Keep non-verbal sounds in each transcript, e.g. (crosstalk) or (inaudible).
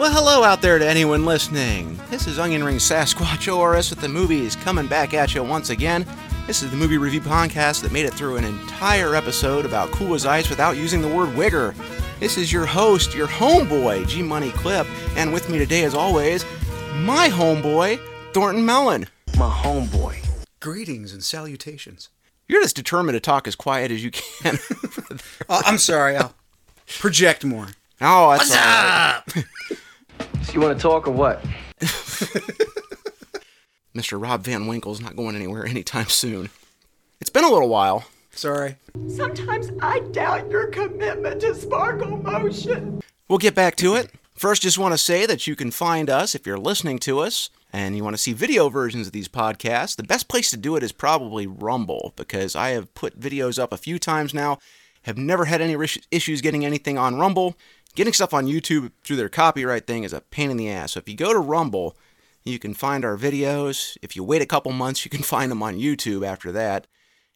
Well, hello out there to anyone listening. This is Onion Ring Sasquatch ORS with the movies coming back at you once again. This is the movie review podcast that made it through an entire episode about Cool as Ice without using the word wigger. This is your host, your homeboy, G Money Clip, and with me today, as always, my homeboy, Thornton Mellon. My homeboy. Greetings and salutations. You're just determined to talk as quiet as you can. (laughs) Uh, I'm sorry, I'll project more. oh, that's all right. (laughs) So you want to talk or what? (laughs) Mr. Rob Van Winkle's not going anywhere anytime soon. It's been a little while. Sorry. Sometimes I doubt your commitment to sparkle motion. We'll get back to it. First, just want to say that you can find us if you're listening to us and you want to see video versions of these podcasts. The best place to do it is probably Rumble because I have put videos up a few times now, have never had any issues getting anything on Rumble. Getting stuff on YouTube through their copyright thing is a pain in the ass. So if you go to Rumble, you can find our videos. If you wait a couple months, (laughs) you can find them on YouTube after that.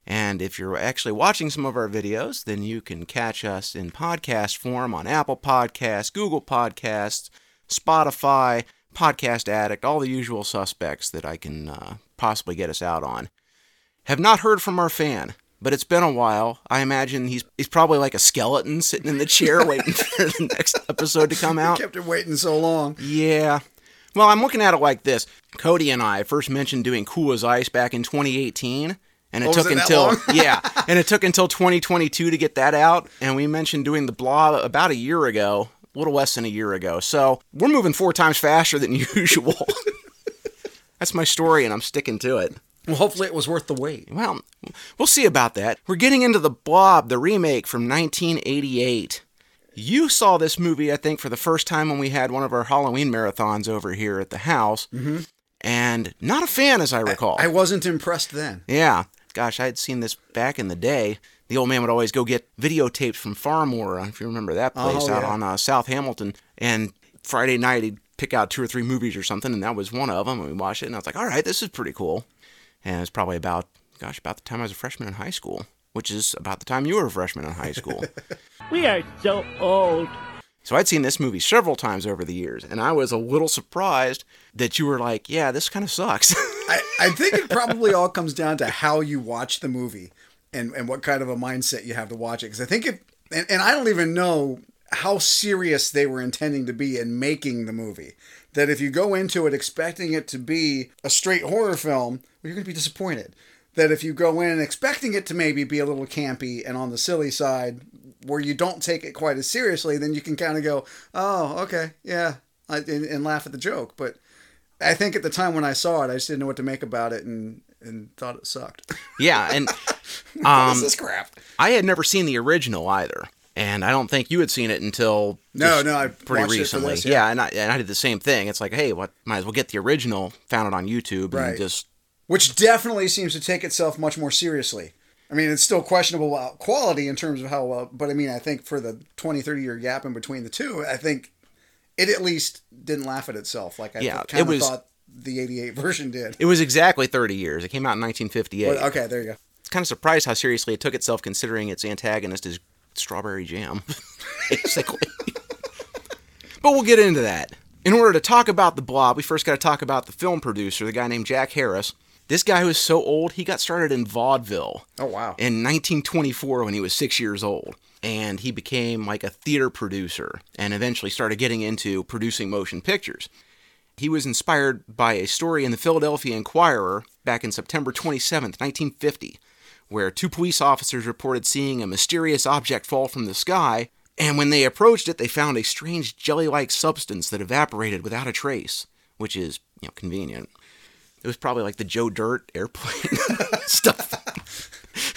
And if you're actually watching some of our videos, then you can catch us in podcast form on Apple Podcasts, Google Podcasts, Spotify, Podcast Addict, all the usual suspects that I can uh, possibly get us out on. Have not heard from our fan, but it's been a while. I imagine he's he's probably like a skeleton sitting in the chair (laughs) waiting for the next episode to come out. Kept him waiting so long. Yeah. Well, I'm looking at it like this. Cody and I first mentioned doing Cool as Ice back in 2018, and it Oh, took it until (laughs) yeah, and it took until 2022 to get that out. And we mentioned doing the Blob about a year ago, a little less than a year ago. So we're moving four times faster than (laughs) usual. That's my story, and I'm sticking to it. Well, hopefully it was worth the wait. Well, we'll see about that. We're getting into the Blob, the remake from 1988. You saw this movie, I think, for the first time when we had one of our Halloween marathons over here at the house, mm-hmm. and not a fan, as I recall. I wasn't impressed then. yeah, gosh, I had seen this back in the day. The old man would always go get videotapes from Farmore, if you remember that place Oh, out yeah. on uh, South Hamilton. And Friday night, he'd pick out two or three movies or something, and that was one of them. And we watched it, and I was like, all right, this is pretty cool. And it was probably about, gosh, about the time I was a freshman in high school, which is about the time you were a freshman in high school. (laughs) We are so old. so I'd seen this movie several times over the years, and I was a little surprised that you were like, yeah, this kind of sucks. (laughs) I, I think it probably all comes down to how you watch the movie and, and what kind of a mindset you have to watch it. Because I think if, and, and I don't even know how serious they were intending to be in making the movie. That if you go into it expecting it to be a straight horror film, well, you're going to be disappointed. That if you go in expecting it to maybe be a little campy and on the silly side, where you don't take it quite as seriously, then you can kind of go, oh, okay, yeah, and, and laugh at the joke. But I think at the time when I saw it, I just didn't know what to make about it and and thought it sucked. yeah, and (laughs) um, is this crap? I had never seen the original either, and I don't think you had seen it until No, no, I pretty recently. this, yeah. yeah. and I and I did the same thing. It's like, hey, what? Might as well get the original. Found it on YouTube and Right. just Which definitely seems to take itself much more seriously. I mean, it's still questionable about quality in terms of how well, but I mean, I think for the 20, 30 year gap in between the two, I think it at least didn't laugh at itself like I Yeah, kind it of was- thought the 88 (laughs) version did. it was exactly 30 years. It came out in 1958. But, okay, there you go. It's kind of surprised how seriously it took itself, considering its antagonist is strawberry jam, (laughs) basically. but we'll get into that. In order to talk about the Blob, we first got to talk about the film producer, the guy named Jack Harris. This guy was so old, he got started in vaudeville. Oh, wow. in 1924 when he was six years old. And he became like a theater producer and eventually started getting into producing motion pictures. He was inspired by a story in the Philadelphia Inquirer back in September 27th, 1950, where two police officers reported seeing a mysterious object fall from the sky. And when they approached it, they found a strange jelly like substance that evaporated without a trace, which is, you know, convenient. It was probably like the Joe Dirt airplane (laughs) stuff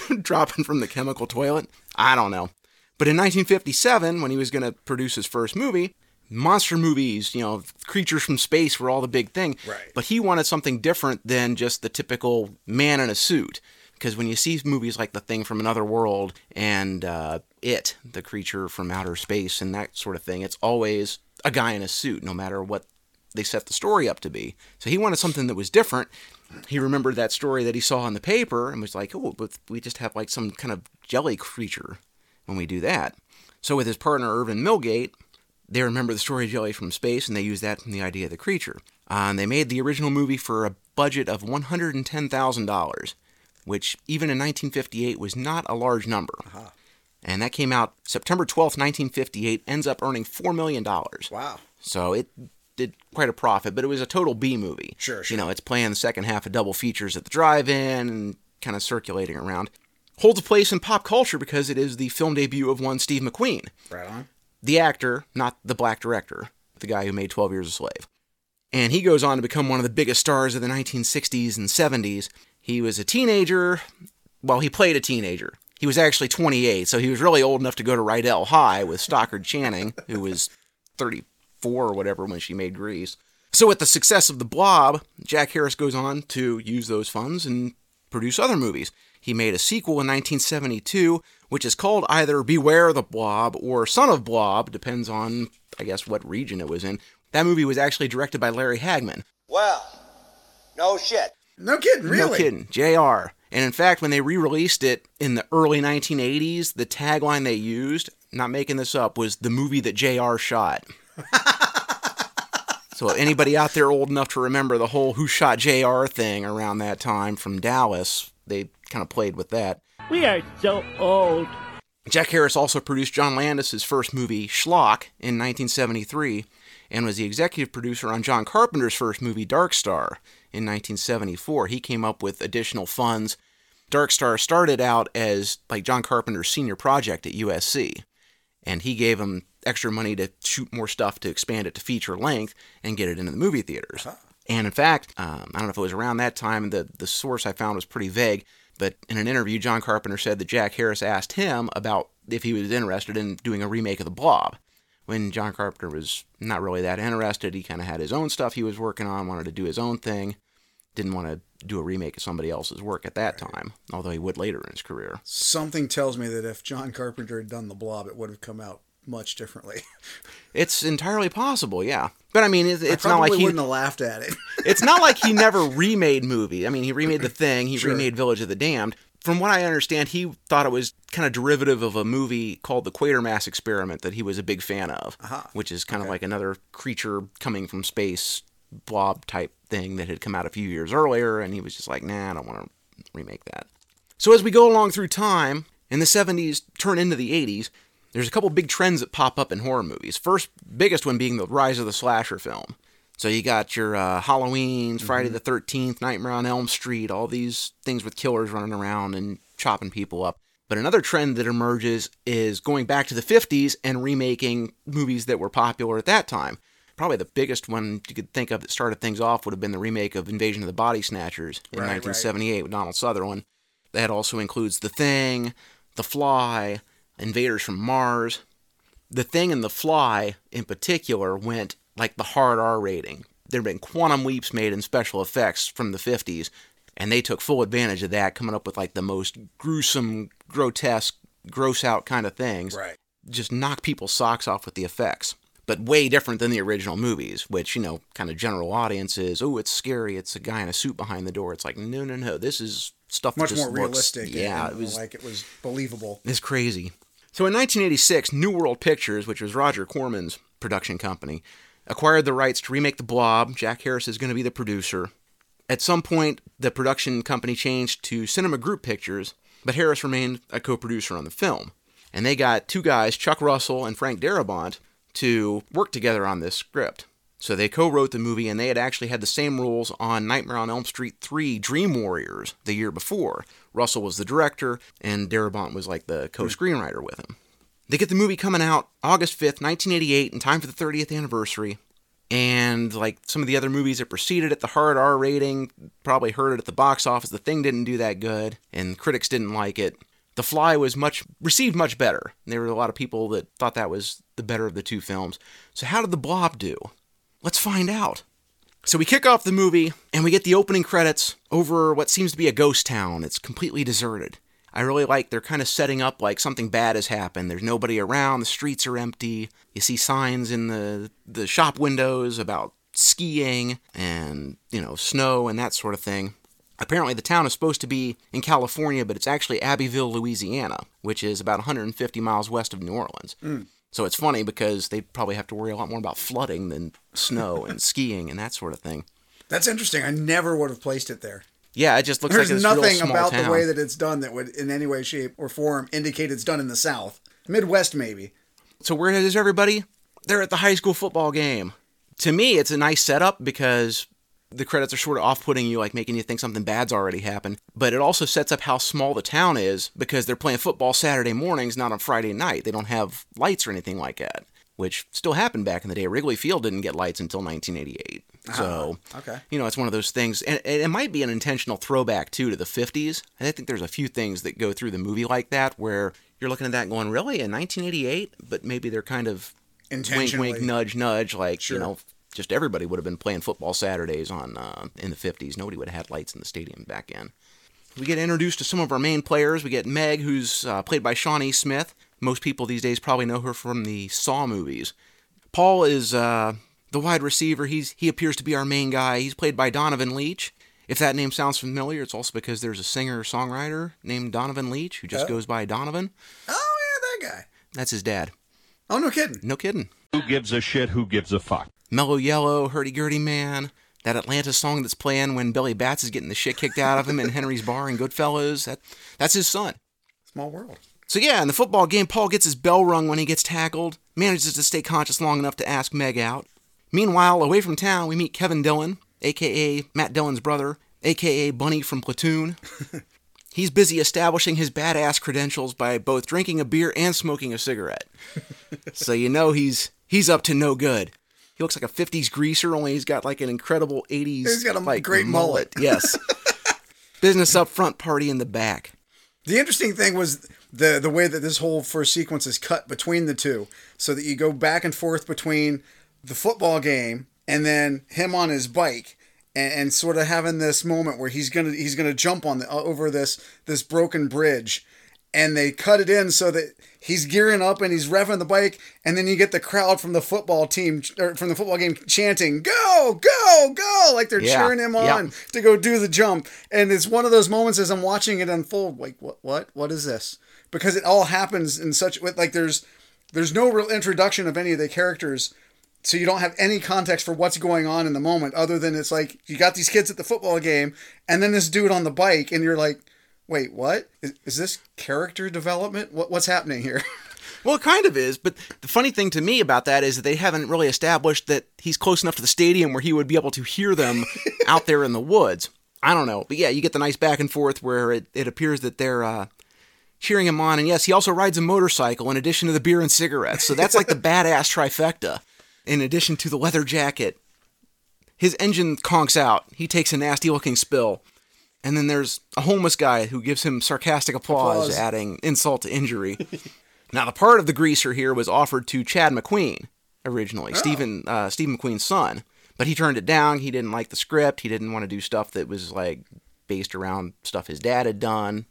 (laughs) dropping from the chemical toilet. I don't know. But in 1957, when he was going to produce his first movie, monster movies, you know, creatures from space were all the big thing. Right. But he wanted something different than just the typical man in a suit. Because when you see movies like The Thing from Another World and uh, It, the creature from outer space, and that sort of thing, it's always a guy in a suit, no matter what they set the story up to be. So he wanted something that was different. He remembered that story that he saw in the paper and was like, oh, but we just have like some kind of jelly creature when we do that. So with his partner Irvin Millgate, they remember the story of Jelly from Space and they used that from the idea of the creature. Uh, and they made the original movie for a budget of $110,000, which even in 1958 was not a large number. Uh-huh. And that came out September 12th, 1958, ends up earning $4 million. Wow. So it did quite a profit, but it was a total B movie. Sure, sure. You know, it's playing the second half of double features at the drive-in and kind of circulating around. Holds a place in pop culture because it is the film debut of one Steve McQueen, Right on. the actor, not the black director, the guy who made 12 Years a Slave. And he goes on to become one of the biggest stars of the 1960s and 70s. He was a teenager. Well, he played a teenager. He was actually 28, so he was really old enough to go to Rydell High with Stockard Channing, who was 34 or whatever when she made Grease. So, with the success of The Blob, Jack Harris goes on to use those funds and produce other movies. He made a sequel in 1972, which is called either Beware the Blob or Son of Blob, depends on, I guess, what region it was in. That movie was actually directed by Larry Hagman. Well, no shit. No kidding, really. No kidding, JR. And in fact, when they re released it in the early 1980s, the tagline they used, not making this up, was the movie that JR shot. (laughs) so, anybody out there old enough to remember the whole Who Shot JR thing around that time from Dallas, they kind of played with that. We are so old. Jack Harris also produced John Landis's first movie, Schlock, in 1973, and was the executive producer on John Carpenter's first movie, Dark Star, in 1974. He came up with additional funds. Dark Star started out as like John Carpenter's senior project at USC, and he gave him extra money to shoot more stuff to expand it to feature length and get it into the movie theaters. And in fact, um, I don't know if it was around that time, the, the source I found was pretty vague, but in an interview, John Carpenter said that Jack Harris asked him about if he was interested in doing a remake of The Blob. When John Carpenter was not really that interested, he kind of had his own stuff he was working on, wanted to do his own thing, didn't want to do a remake of somebody else's work at that time, although he would later in his career. Something tells me that if John Carpenter had done the blob, it would have come out much differently. (laughs) It's entirely possible, yeah. But I mean, it's, it's I not like he wouldn't have laughed at it. it's not like he (laughs) never remade movies. I mean, he remade The Thing, he Sure. remade Village of the Damned. From what I understand, he thought it was kind of derivative of a movie called The Quatermass Experiment that he was a big fan of, uh-huh. which is kind of like another creature coming from space blob type thing that had come out a few years earlier, and he was just like, nah, I don't want to remake that. So as we go along through time, in the 70s, turn into the 80s, there's a couple big trends that pop up in horror movies. First, biggest one being the rise of the slasher film. So you got your uh, Halloween's, Friday the 13th, Nightmare on Elm Street, all these things with killers running around and chopping people up. But another trend that emerges is going back to the 50s and remaking movies that were popular at that time. Probably the biggest one you could think of that started things off would have been the remake of Invasion of the Body Snatchers in Right, right. 1978 with Donald Sutherland. That also includes The Thing, The Fly, Invaders from Mars. The Thing and The Fly, in particular, went like the hard R rating. There have been quantum leaps made in special effects from the 50s, and they took full advantage of that, coming up with like the most gruesome, grotesque, gross out kind of things. Right. Just knock people's socks off with the effects. But way different than the original movies, which, you know, kind of general audiences, oh, it's scary, it's a guy in a suit behind the door. It's like, no, no, no, this is stuff that Much more looks- realistic. yeah, it was like it was believable. it's crazy. So in 1986, New World Pictures, which was Roger Corman's production company, acquired the rights to remake The Blob. Jack Harris is going to be the producer. At some point, the production company changed to Cinema Group Pictures, but Harris remained a co producer on the film. And they got two guys, Chuck Russell and Frank Darabont, to work together on this script. So they co wrote the movie, and they had actually had the same roles on Nightmare on Elm Street 3 Dream Warriors the year before. Russell was the director, and Darabont was like the co screenwriter with him. They get the movie coming out August 5th, 1988, in time for the 30th anniversary. And like some of the other movies that preceded it, the hard R rating probably hurt it at the box office. The thing didn't do that good, and critics didn't like it. The Fly was much received much better. There were a lot of people that thought that was the better of the two films. So how did The Blob do? Let's find out. So we kick off the movie and we get the opening credits over what seems to be a ghost town. It's completely deserted. I really like they're kind of setting up like something bad has happened. There's nobody around, the streets are empty. You see signs in the the shop windows about skiing and, you know, snow and that sort of thing. Apparently the town is supposed to be in California, but it's actually Abbeville, Louisiana, which is about 150 miles west of New Orleans. So So it's funny because they probably have to worry a lot more about flooding than snow and (laughs) skiing and that sort of thing. That's interesting. I never would have placed it there. Yeah, it just looks There's like nothing about town. the way that it's done that would, in any way, shape, or form, indicate it's done in the South. Midwest, maybe. So where is everybody? They're at the high school football game. To me, it's a nice setup because the credits are sort of off-putting you, like making you think something bad's already happened. But it also sets up how small the town is because they're playing football Saturday mornings, not on Friday night. They don't have lights or anything like that, which still happened back in the day. Wrigley Field didn't get lights until 1988. So, okay. you know, it's one of those things, and it might be an intentional throwback too to the 50s. I think there's a few things that go through the movie like that where you're looking at that going, really, in 1988? But maybe they're kind of wink, Intentionally. wink, nudge, nudge, like Sure. you know, just everybody would have been playing football Saturdays on uh, in the 50s. Nobody would have had lights in the stadium back in. We get introduced to some of our main players. We get Meg, who's uh, played by Shawnee Smith. Most people these days probably know her from the Saw movies. Paul is uh, the wide receiver. He's he appears to be our main guy. He's played by Donovan Leitch. If that name sounds familiar, it's also because there's a singer songwriter named Donovan Leitch who just Oh. goes by Donovan. Oh, yeah, that guy. That's his dad. Oh, no kidding. No kidding. Who gives a shit? Who gives a fuck? Mellow Yellow, Hurdy Gurdy Man, that Atlantis song that's playing when Billy Batts is getting the shit kicked out of him in Henry's Bar and Goodfellas. That that's his son. Small world. So yeah, in the football game, Paul gets his bell rung when he gets tackled, manages to stay conscious long enough to ask Meg out. Meanwhile, away from town, we meet Kevin Dillon, aka Matt Dillon's brother, aka Bunny from Platoon. (laughs) He's busy establishing his badass credentials by both drinking a beer and smoking a cigarette. (laughs) so you know he's he's up to no good. He looks like a 50s greaser, only he's got like an incredible 80s He's got a like, great mullet. (laughs) Yes. Business up front, party in the back. The interesting thing was the the way that this whole first sequence is cut between the two, so that you go back and forth between the football game and then him on his bike, and, and sort of having this moment where he's gonna he's gonna jump on the uh, over this this broken bridge, and they cut it in so that he's gearing up and he's revving the bike, and then you get the crowd from the football team or from the football game chanting "Go, go, go!" like they're Yeah, cheering him yeah. on to go do the jump. And it's one of those moments as I'm watching it unfold, like what what what is this? Because it all happens in such with like there's there's no real introduction of any of the characters. So you don't have any context for what's going on in the moment other than it's like you got these kids at the football game and then this dude on the bike and you're like, wait, what? Is, is this character development? What, what's happening here? (laughs) Well, it kind of is, but the funny thing to me about that is that they haven't really established that he's close enough to the stadium where he would be able to hear them (laughs) out there in the woods. I don't know, but yeah, you get the nice back and forth where it, it appears that they're uh, cheering him on, and yes, he also rides a motorcycle in addition to the beer and cigarettes, so that's like the (laughs) badass trifecta. In addition to the leather jacket, his engine conks out. He takes a nasty looking spill. And then there's a homeless guy who gives him sarcastic applause, Applause. adding insult to injury. (laughs) now, the part of the greaser here was offered to Chad McQueen originally, Stephen uh, Steve McQueen's son, but he turned it down. He didn't like the script. He didn't want to do stuff that was like based around stuff his dad had done.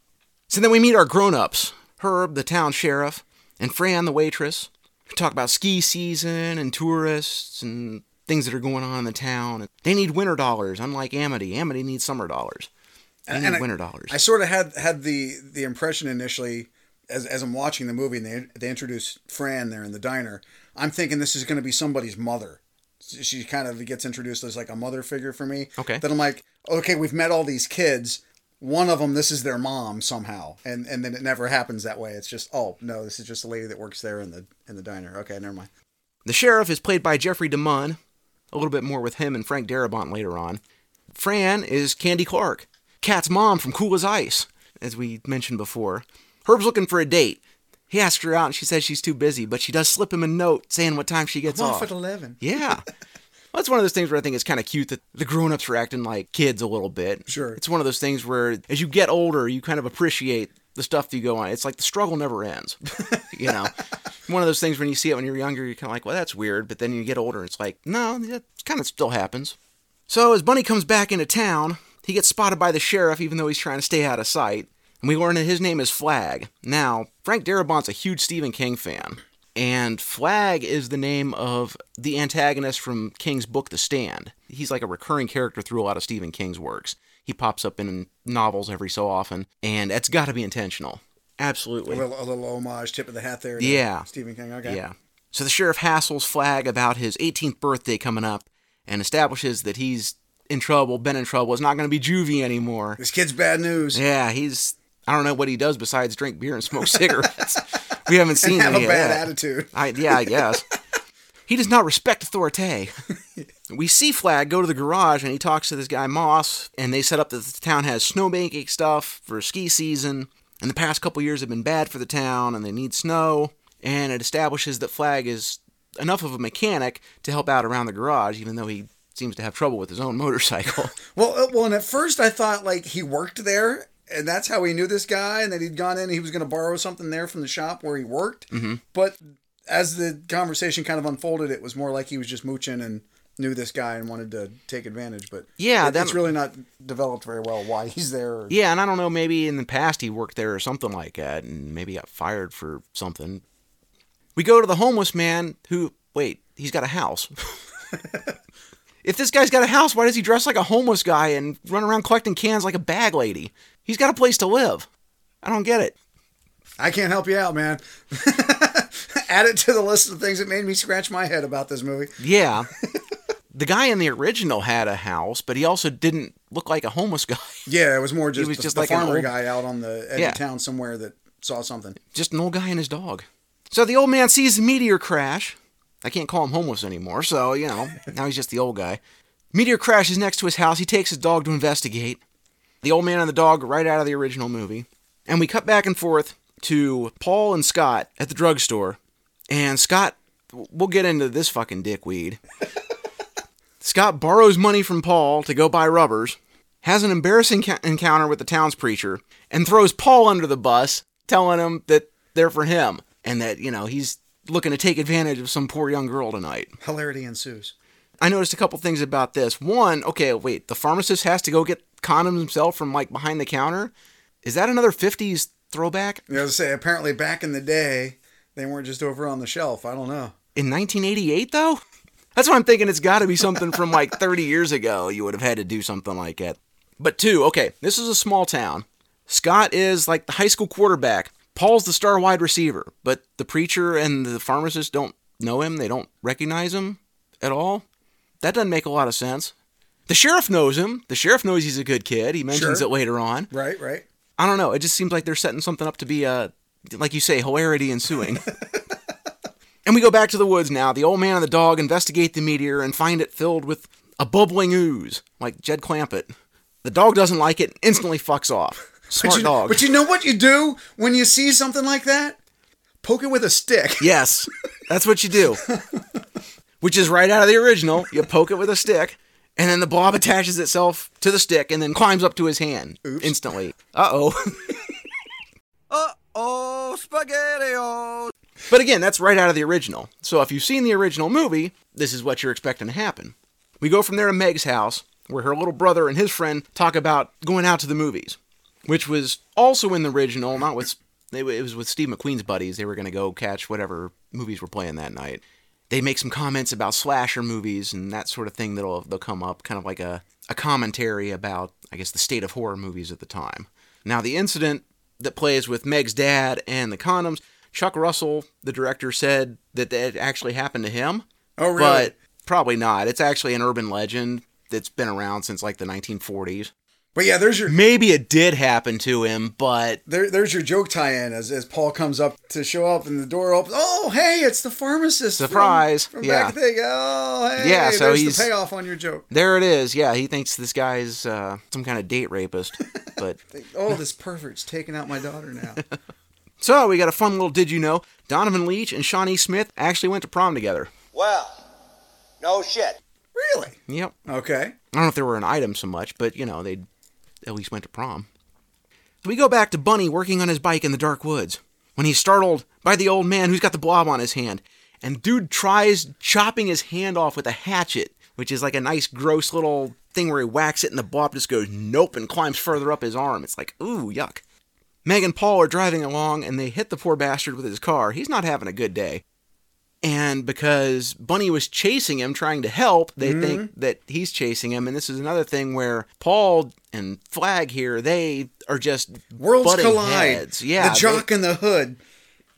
So then we meet our grown-ups, Herb, the town sheriff, and Fran, the waitress. Talk about ski season and tourists and things that are going on in the town. They need winter dollars, unlike Amity. Amity needs summer dollars. They need And I- winter dollars. I sort of had had the the impression initially as as I'm watching the movie and they they introduce Fran there in the diner. I'm thinking this is going to be somebody's mother. She kind of gets introduced as like a mother figure for me. Okay. Then I'm like, okay, we've met all these kids. One of them, this is their mom somehow, and and then it never happens that way. It's just, oh no, this is just a lady that works there in the in the diner. Okay, never mind. The sheriff is played by Jeffrey DeMunn. A little bit more with him and Frank Darabont later on. Fran is Candy Clark, cat's mom from Cool as Ice, as we mentioned before. Herb's looking for a date. He asks her out and she says she's too busy, but she does slip him a note saying what time she gets I'm off. off at eleven. Yeah. (laughs) Well, it's one of those things where I think it's kind of cute that the grown-ups are acting like kids a little bit. Sure. It's one of those things where as you get older, you kind of appreciate the stuff that you go on. It's like the struggle never ends. (laughs) you know, one of those things when you see it when you're younger, you're kind of like, well, that's weird. But then you get older, and it's like, no, that kind of still happens. So as Bunny comes back into town, he gets spotted by the sheriff, even though he's trying to stay out of sight. And we learn that his name is Flag. Now, Frank Darabont's a huge Stephen King fan. And Flag is the name of the antagonist from King's book, The Stand. He's like a recurring character through a lot of Stephen King's works. He pops up in novels every so often, and it's got to be intentional. A Absolutely. little, a little homage, tip of the hat there. To Yeah. Stephen King. Okay. Yeah. So the sheriff hassles Flag about his 18th birthday coming up and establishes that he's in trouble, been in trouble, is not going to be juvie anymore. This kid's bad news. Yeah, he's. I don't know what he does besides drink beer and smoke (laughs) cigarettes. We haven't seen (laughs) have any a bad that. attitude. I, yeah, I guess. he does not respect authority. (laughs) we see Flag go to the garage and he talks to this guy Moss, and they set up that the town has snowbanking stuff for ski season. And the past couple years have been bad for the town, and they need snow. And it establishes that Flag is enough of a mechanic to help out around the garage, even though he seems to have trouble with his own motorcycle. (laughs) Well, uh, well, and at first I thought like he worked there, and that's how he knew this guy, and that he'd gone in, and he was going to borrow something there from the shop where he worked. Mm-hmm. But as the conversation kind of unfolded, it was more like he was just mooching and knew this guy and wanted to take advantage. But Yeah, it, that- it's really not developed very well why he's there. Or, Yeah, and I don't know, maybe in the past he worked there or something like that, and maybe got fired for something. We go to the homeless man who, wait, he's got a house. (laughs) if this guy's got a house, why does he dress like a homeless guy and run around collecting cans like a bag lady? He's got a place to live. I don't get it. I can't help you out, man. (laughs) Add it to the list of things that made me scratch my head about this movie. Yeah. (laughs) the guy in the original had a house, but he also didn't look like a homeless guy. (laughs) Yeah, it was more just, was the, just the like farmer old- guy out on the edge Yeah. of town somewhere that saw something. just an old guy and his dog. So the old man sees the meteor crash. I can't call him homeless anymore, so, you know, now he's just the old guy. Meteor crashes next to his house. He takes his dog to investigate. The old man and the dog right out of the original movie. And we cut back and forth to Paul and Scott at the drugstore. And Scott, we'll get into this fucking dickweed. (laughs) Scott borrows money from Paul to go buy rubbers, has an embarrassing ca- encounter with the town's preacher, and throws Paul under the bus, telling him that they're for him and that, you know, he's looking to take advantage of some poor young girl tonight. Hilarity ensues. I noticed a couple things about this. One, okay, wait, the pharmacist has to go get condoms himself from like behind the counter. Is that another 50s throwback? I was say, apparently back in the day, they weren't just over on the shelf. I don't know. In 1988, though? That's what I'm thinking. It's got to be something from like (laughs) 30 years ago. You would have had to do something like that. But two, okay, this is a small town. Scott is like the high school quarterback. Paul's the star wide receiver, but the preacher and the pharmacist don't know him. They don't recognize him at all. That doesn't make a lot of sense. The sheriff knows him. The sheriff knows he's a good kid. He mentions Sure. it later on. Right, right. I don't know. It just seems like they're setting something up to be uh like you say, hilarity ensuing. (laughs) and we go back to the woods now. The old man and the dog investigate the meteor and find it filled with a bubbling ooze, like Jed Clampett. The dog doesn't like it, instantly fucks off. Smart but you, dog. But you know what you do when you see something like that? Poke it with a stick. yes, (laughs) that's what you do. (laughs) Which is right out of the original. You poke it with a stick, and then the blob attaches itself to the stick and then climbs up to his hand instantly. Uh oh. (laughs) Uh oh, spaghetti oh But again, that's right out of the original. So if you've seen the original movie, this is what you're expecting to happen. We go from there to Meg's house, where her little brother and his friend talk about going out to the movies, which was also in the original, not with it was with Steve McQueen's buddies. They were going to go catch whatever movies were playing that night. They make some comments about slasher movies and that sort of thing that'll they'll come up, kind of like a, a commentary about, I guess, the state of horror movies at the time. Now, the incident that plays with Meg's dad and the condoms, Chuck Russell, the director, said that that actually happened to him. Oh, really? But probably not. It's actually an urban legend that's been around since like the 1940s. But yeah, there's your Maybe it did happen to him, but there, there's your joke tie-in as, as Paul comes up to show up and the door opens. Oh, hey, it's the pharmacist. Surprise. From, Yeah. back then. Oh, hey, Yeah, so there's he's- the payoff on your joke. there it is. Yeah, he thinks this guy's uh, some kind of date rapist. (laughs) But Oh, this pervert's taking out my daughter now. (laughs) so we got a fun little did you know? Donovan Leitch and Shawnee Smith actually went to prom together. Well, no shit. really? Yep. Okay. I don't know if they were an item so much, but you know, they at least went to prom. We go back to Bunny working on his bike in the dark woods when he's startled by the old man who's got the blob on his hand. And dude tries chopping his hand off with a hatchet, which is like a nice, gross little thing where he whacks it and the blob just goes nope and climbs further up his arm. It's like, ooh, yuck. Meg and Paul are driving along and they hit the poor bastard with his car. He's not having a good day. And because Bunny was chasing him, trying to help, they mm-hmm. think that he's chasing him. And this is another thing where Paul and Flag here, they are just Worlds collide. heads. Yeah, The jock they- and the hood.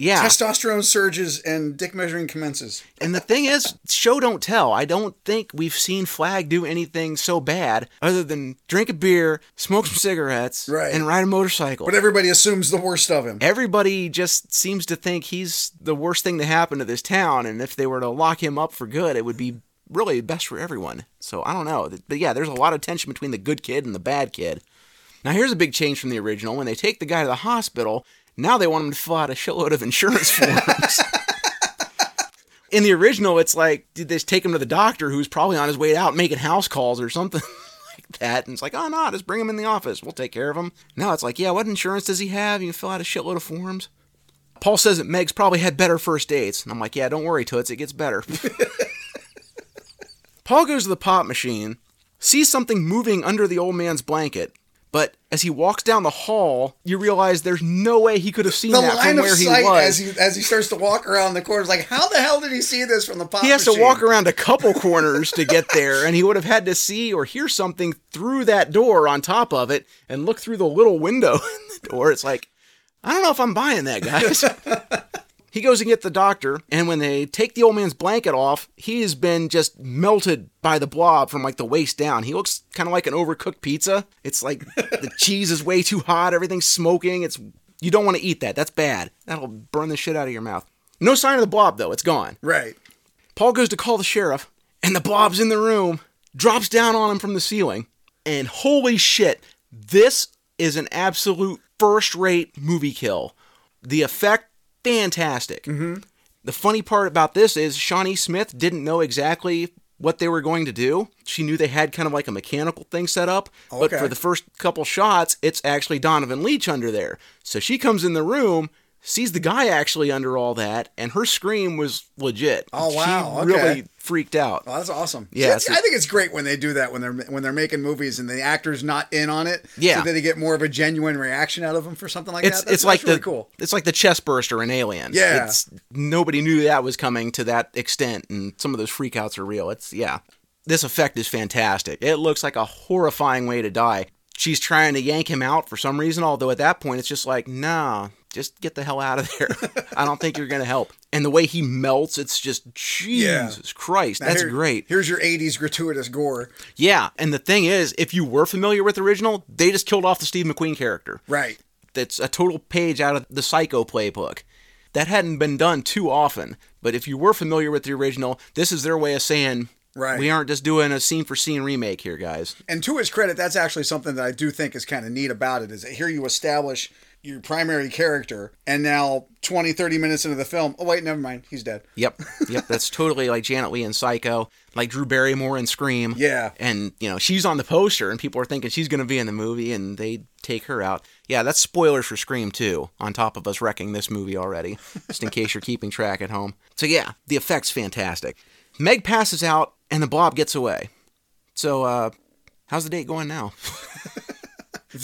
Yeah. Testosterone surges and dick measuring commences. And the thing is, show don't tell. I don't think we've seen Flag do anything so bad other than drink a beer, smoke some cigarettes, Right. and ride a motorcycle. But everybody assumes the worst of him. Everybody just seems to think he's the worst thing to happen to this town, and if they were to lock him up for good, it would be really best for everyone. So I don't know. But yeah, there's a lot of tension between the good kid and the bad kid. Now here's a big change from the original. When they take the guy to the hospital, now they want him to fill out a shitload of insurance forms. (laughs) In the original, it's like did they take him to the doctor who's probably on his way out making house calls or something (laughs) like that. And it's like, oh no, just bring him in the office. We'll take care of him. Now it's like, yeah, what insurance does he have? You can fill out a shitload of forms. Paul says that Meg's probably had better first dates. And I'm like, yeah, don't worry, Toots, it gets better. (laughs) Paul goes to the pop machine, sees something moving under the old man's blanket, but as he walks down the hall, you realize there's no way he could have seen The that line from of where he sight was. as he as he starts to walk around the corner is like, how the hell did he see this from the pop he has machine? to walk around a couple corners to get there, and he would have had to see or hear something through that door on top of it and look through the little window (laughs) in the door. It's like, I don't know if I'm buying that, guys. (laughs) he goes and gets the doctor, and when they take the old man's blanket off, he has been just melted by the blob from like the waist down. He looks kind of like an overcooked pizza. It's like (laughs) the cheese is way too hot, everything's smoking. It's you don't want to eat that. That's bad. That'll burn the shit out of your mouth. No sign of the blob though. It's gone. Right. Paul goes to call the sheriff, and the blob's in the room, drops down on him from the ceiling, and holy shit, this is an absolute first rate movie kill. The effect, fantastic. Mm-hmm. The funny part about this is Shawnee Smith didn't know exactly what they were going to do. She knew they had kind of like a mechanical thing set up, but for the first couple shots, it's actually Donovan Leitch under there. So she comes in the room, sees the guy actually under all that, and her scream was legit. Oh, wow, She okay. really freaked out. Oh, that's awesome. Yeah, I think it's great when they do that when they're when they're making movies and the actor's not in on it. Yeah. so that they get more of a genuine reaction out of them for something like It's that. That's, it's like really the cool. it's like the chest burster in Alien. Yeah. It's nobody knew that was coming to that extent and some of those freakouts are real. It's yeah. This effect is fantastic. It looks like a horrifying way to die. She's trying to yank him out for some reason, although at that point it's just like, nah, just get the hell out of there. (laughs) I don't think you're gonna help. And the way he melts, it's just Jesus Christ. Now That's here- great. Here's your '80s gratuitous gore. Yeah, and the thing is, if you were familiar with the original, they just killed off the Steve McQueen character. Right. that's a total page out of the Psycho playbook. That hadn't been done too often, but if you were familiar with the original, this is their way of saying, Right. we aren't just doing a scene for scene remake here, guys. And to his credit, that's actually something that I do think is kind of neat about it is that here you establish your primary character and now 20 30 minutes into the film oh wait never mind he's dead Yep, yep, that's (laughs) totally like Janet Leigh in Psycho, like Drew Barrymore in Scream. Yeah. and you know she's on the poster, and people are thinking she's going to be in the movie, and they take her out. Yeah, that's spoilers for Scream too. On top of us wrecking this movie already, just in case you're keeping track at home. So yeah, the effects fantastic. Meg passes out, and the blob gets away. So, uh, how's the date going now? (laughs)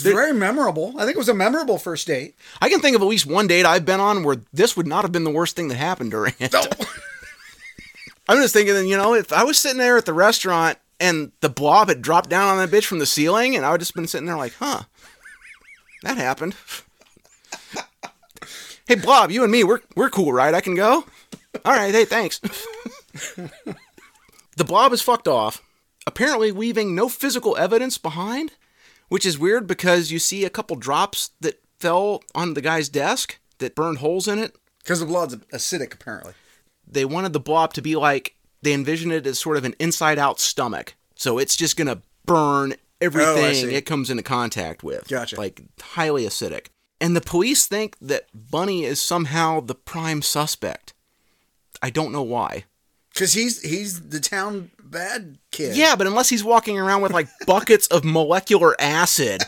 it's very memorable i think it was a memorable first date I can think of at least one date I've been on where this would not have been the worst thing that happened during it. (laughs) I'm just thinking, you know, if I was sitting there at the restaurant and the blob had dropped down on that bitch from the ceiling, and I would just been sitting there like, huh, that happened. (laughs) hey, blob, you and me, we're we're cool, right? I can go. All right, hey, thanks. (laughs) the blob is fucked off, apparently leaving no physical evidence behind, which is weird because you see a couple drops that fell on the guy's desk that burned holes in it. because the blood's acidic apparently They wanted the blob to be like they envisioned it as sort of an inside-out stomach, so it's just gonna burn everything see. it comes into contact with. Gotcha. Like highly acidic. And the police think that Bunny is somehow the prime suspect. I don't know why. because he's he's the town bad kid Yeah, but unless he's walking around with like (laughs) buckets of molecular acid,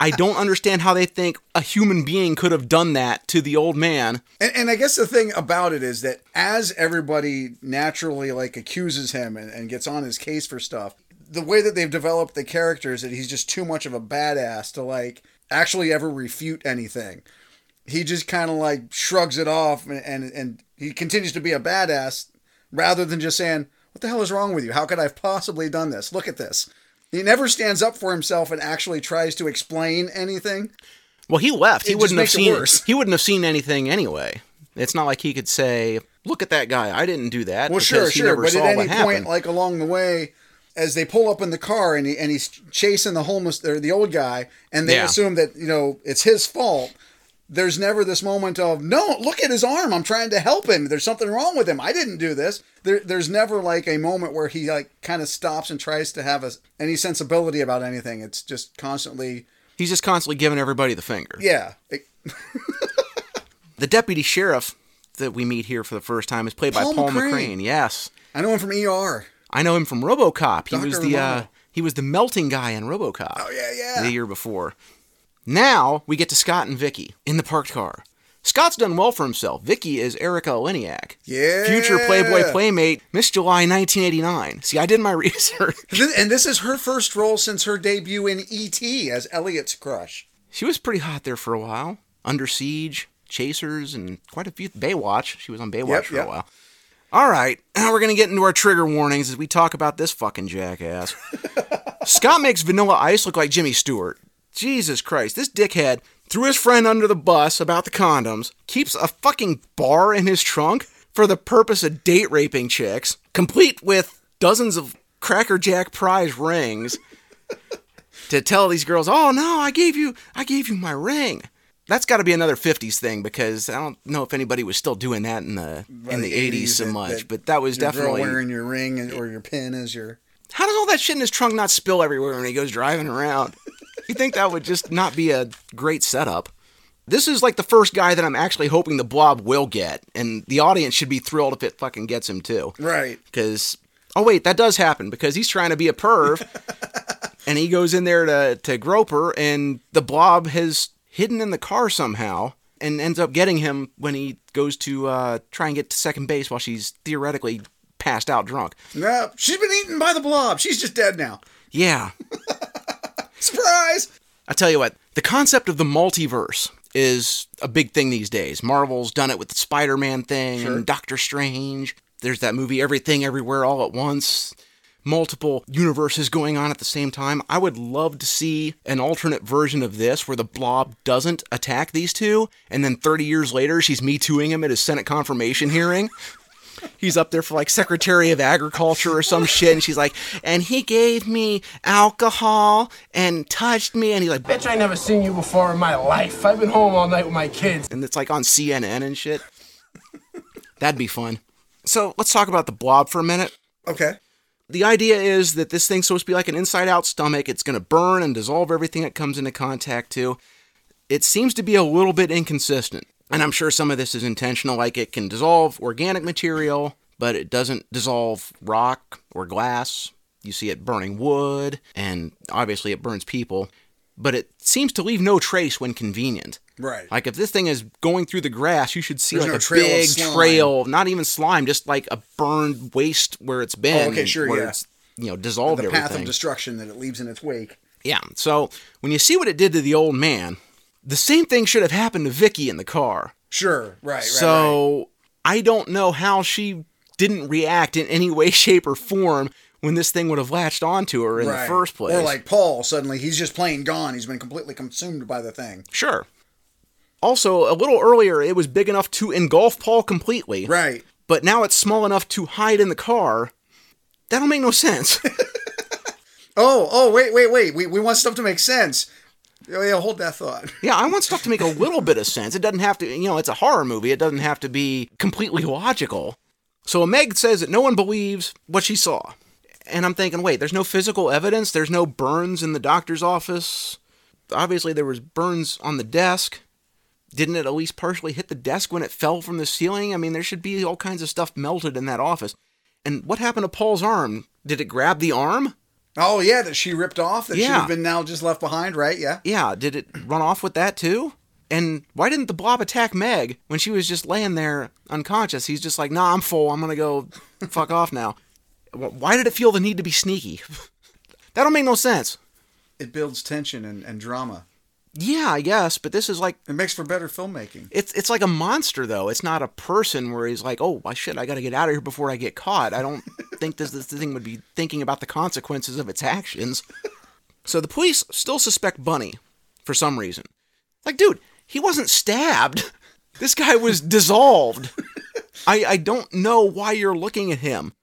I don't understand how they think a human being could have done that to the old man. And, and I guess the thing about it is that as everybody naturally like accuses him and, and gets on his case for stuff, the way that they've developed the character is that he's just too much of a badass to like actually ever refute anything. He just kind of like shrugs it off and, and and he continues to be a badass rather than just saying, "What the hell is wrong with you? How could I have possibly done this? Look at this." He never stands up for himself and actually tries to explain anything. Well, he left. He It just wouldn't have seen he wouldn't have seen anything anyway. It's not like he could say, "Look at that guy, I didn't do that." Well, sure, he sure. But at any point, like along the way, as they pull up in the car and he, and he's chasing the homeless or the old guy, and they Yeah. assume that you know it's his fault. There's never this moment of no, look at his arm. I'm trying to help him. There's something wrong with him. I didn't do this. There, there's never like a moment where he like kind of stops and tries to have a, any sensibility about anything. It's just constantly, He's just constantly giving everybody the finger. yeah. (laughs) The deputy sheriff that we meet here for the first time is played Paul by Paul McCrane. McCrane. Yes, I know him from ER. I know him from RoboCop. He Dr. was the uh, he was the melting guy in RoboCop. Oh yeah, yeah. the year before. Now we get to Scott and Vicky in the parked car. Scott's done well for himself. Vicky is Erika Eleniak. Yeah. Future Playboy Playmate, Miss July 1989. See, I did my (laughs) research. And this is her first role since her debut in E.T. as Elliot's crush. She was pretty hot there for a while. Under Siege, Chasers, and quite a few. Baywatch. She was on Baywatch Yep, for yep. a while. All right, now we're going to get into our trigger warnings as we talk about this fucking jackass. (laughs) Scott makes Vanilla Ice look like Jimmy Stewart. Jesus Christ, this dickhead threw his friend under the bus about the condoms, keeps a fucking bar in his trunk for the purpose of date raping chicks, complete with dozens of Cracker Jack prize rings (laughs) to tell these girls, "Oh no, I gave you I gave you my ring." That's got to be another 50s thing because I don't know if anybody was still doing that in the in the 80s, so that- much, that but that was definitely wearing your ring or your pin as your. How does all that shit in his trunk not spill everywhere when he goes driving around? (laughs) you think that would just not be a great setup? This is like the first guy that I'm actually hoping the blob will get, and the audience should be thrilled if it fucking gets him too. Right. Because oh wait, that does happen because he's trying to be a perv, (laughs) and he goes in there to to grope her, and the blob has hidden in the car somehow, and ends up getting him when he goes to uh, try and get to second base while she's theoretically passed out drunk. No, she's been eaten by the blob. She's just dead now. Yeah, (laughs) Surprise! I tell you what, the concept of the multiverse is a big thing these days. Marvel's done it with the Spider-Man thing and Doctor Strange. There's that movie Everything Everywhere All at Once. Multiple universes going on at the same time. I would love to see an alternate version of this where the blob doesn't attack these two, and then 30 years later she's me tooing him at his Senate confirmation hearing. He's up there for like Secretary of Agriculture or some shit, and she's like, and he gave me alcohol and touched me, and he's like, Bitch, I never seen you before in my life. I've been home all night with my kids. and it's like on CNN and shit. That'd be fun. So let's talk about the blob for a minute. Okay. The idea is that this thing's supposed to be like an inside out stomach. It's going to burn and dissolve everything it comes into contact to. It seems to be a little bit inconsistent. And I'm sure some of this is intentional, like it can dissolve organic material, but it doesn't dissolve rock or glass. You see it burning wood, and obviously it burns people, but it seems to leave no trace when convenient. Right. Like if this thing is going through the grass, you should see There's like no a trail big trail, not even slime, just like a burned waste where it's been. Oh, okay, sure, yeah. It's, you know, dissolved the path of destruction that it leaves in its wake. yeah. So when you see what it did to the old man, the same thing should have happened to Vicky in the car. Sure. Right. Right. so I don't know how she didn't react in any way, (laughs) shape, or form when this thing would have latched onto her in right. the first place. Or like Paul, suddenly he's just plain gone. He's been completely consumed by the thing. Sure. Also, a little earlier, it was big enough to engulf Paul completely. Right. But now it's small enough to hide in the car. That don't make no sense. (laughs) Oh, oh, wait, wait, wait. We, we want stuff to make sense. Oh, yeah, hold that thought. (laughs) yeah, I want stuff to make a little bit of sense. It doesn't have to, you know, it's a horror movie. It doesn't have to be completely logical. So Meg says that no one believes what she saw. And I'm thinking, wait, there's no physical evidence? There's no burns in the doctor's office? Obviously, there was burns on the desk. Didn't it at least partially hit the desk when it fell from the ceiling? I mean, there should be all kinds of stuff melted in that office. And what happened to Paul's arm? Did it grab the arm? Oh, yeah, that she ripped off, that should Yeah. have been now just left behind, right? Yeah. Yeah, did it run off with that too? And why didn't the blob attack Meg when she was just laying there unconscious? He's just like, nah, I'm full. I'm gonna go (laughs) fuck off now. Why did it feel the need to be sneaky? (laughs) that don't make no sense. It builds tension and, and drama. Yeah, I guess, but this is like It makes for better filmmaking. it's it's like a monster though. It's not a person where he's like, oh, why shit, I got to get out of here before I get caught. I don't (laughs) think this this thing would be thinking about the consequences of its actions. (laughs) So the police still suspect Bunny for some reason. Like, dude, he wasn't stabbed. (laughs) This guy was dissolved. I, I don't know why you're looking at him.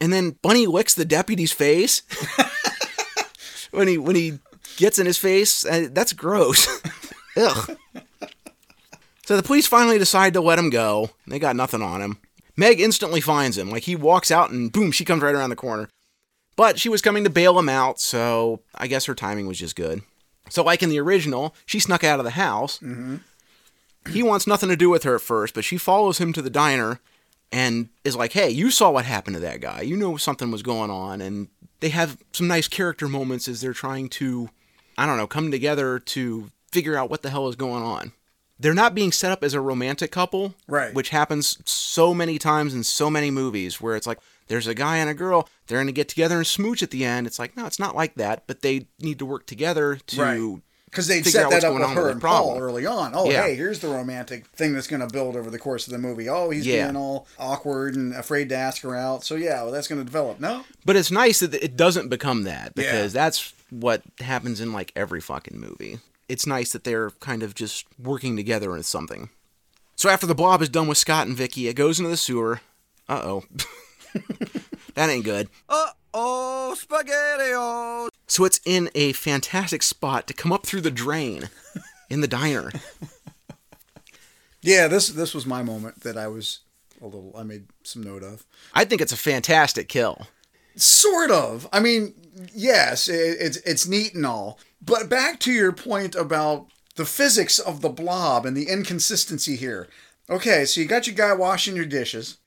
And then Bunny licks the deputy's face. when he when he gets in his face, uh, that's gross. (laughs) Ugh. So the police finally decide to let him go. They got nothing on him. Meg instantly finds him. Like he walks out and boom, she comes right around the corner. But she was coming to bail him out, so I guess her timing was just good. So, like in the original, she snuck out of the house. Mm-hmm. He wants nothing to do with her at first, but she follows him to the diner and is like, hey, you saw what happened to that guy. You know something was going on. And they have some nice character moments as they're trying to, I don't know, come together to figure out what the hell is going on. They're not being set up as a romantic couple, Right. Which happens so many times in so many movies where it's like there's a guy and a girl, they're going to get together and smooch at the end. It's like, no, it's not like that, but they need to work together to Right. Because they figure set that up with her with and problem. Paul early on. Oh, Yeah. hey, here's the romantic thing that's going to build over the course of the movie. Oh, he's Yeah. being all awkward and afraid to ask her out. So yeah, well, that's going to develop. No, But it's nice that it doesn't become that because that's what happens in like every fucking movie. It's nice that they're kind of just working together in something. So after the blob is done with Scott and Vicky, it goes into the sewer. Uh oh. (laughs) that ain't good. Uh-oh, SpaghettiOs! So it's in a fantastic spot to come up through the drain in the diner. yeah, this this was my moment that I was a little. I made some note of. I think it's a fantastic kill. Sort of. I mean, yes, it, it's it's neat and all. But back to your point about the physics of the blob and the inconsistency here. Okay, so you got your guy washing your dishes.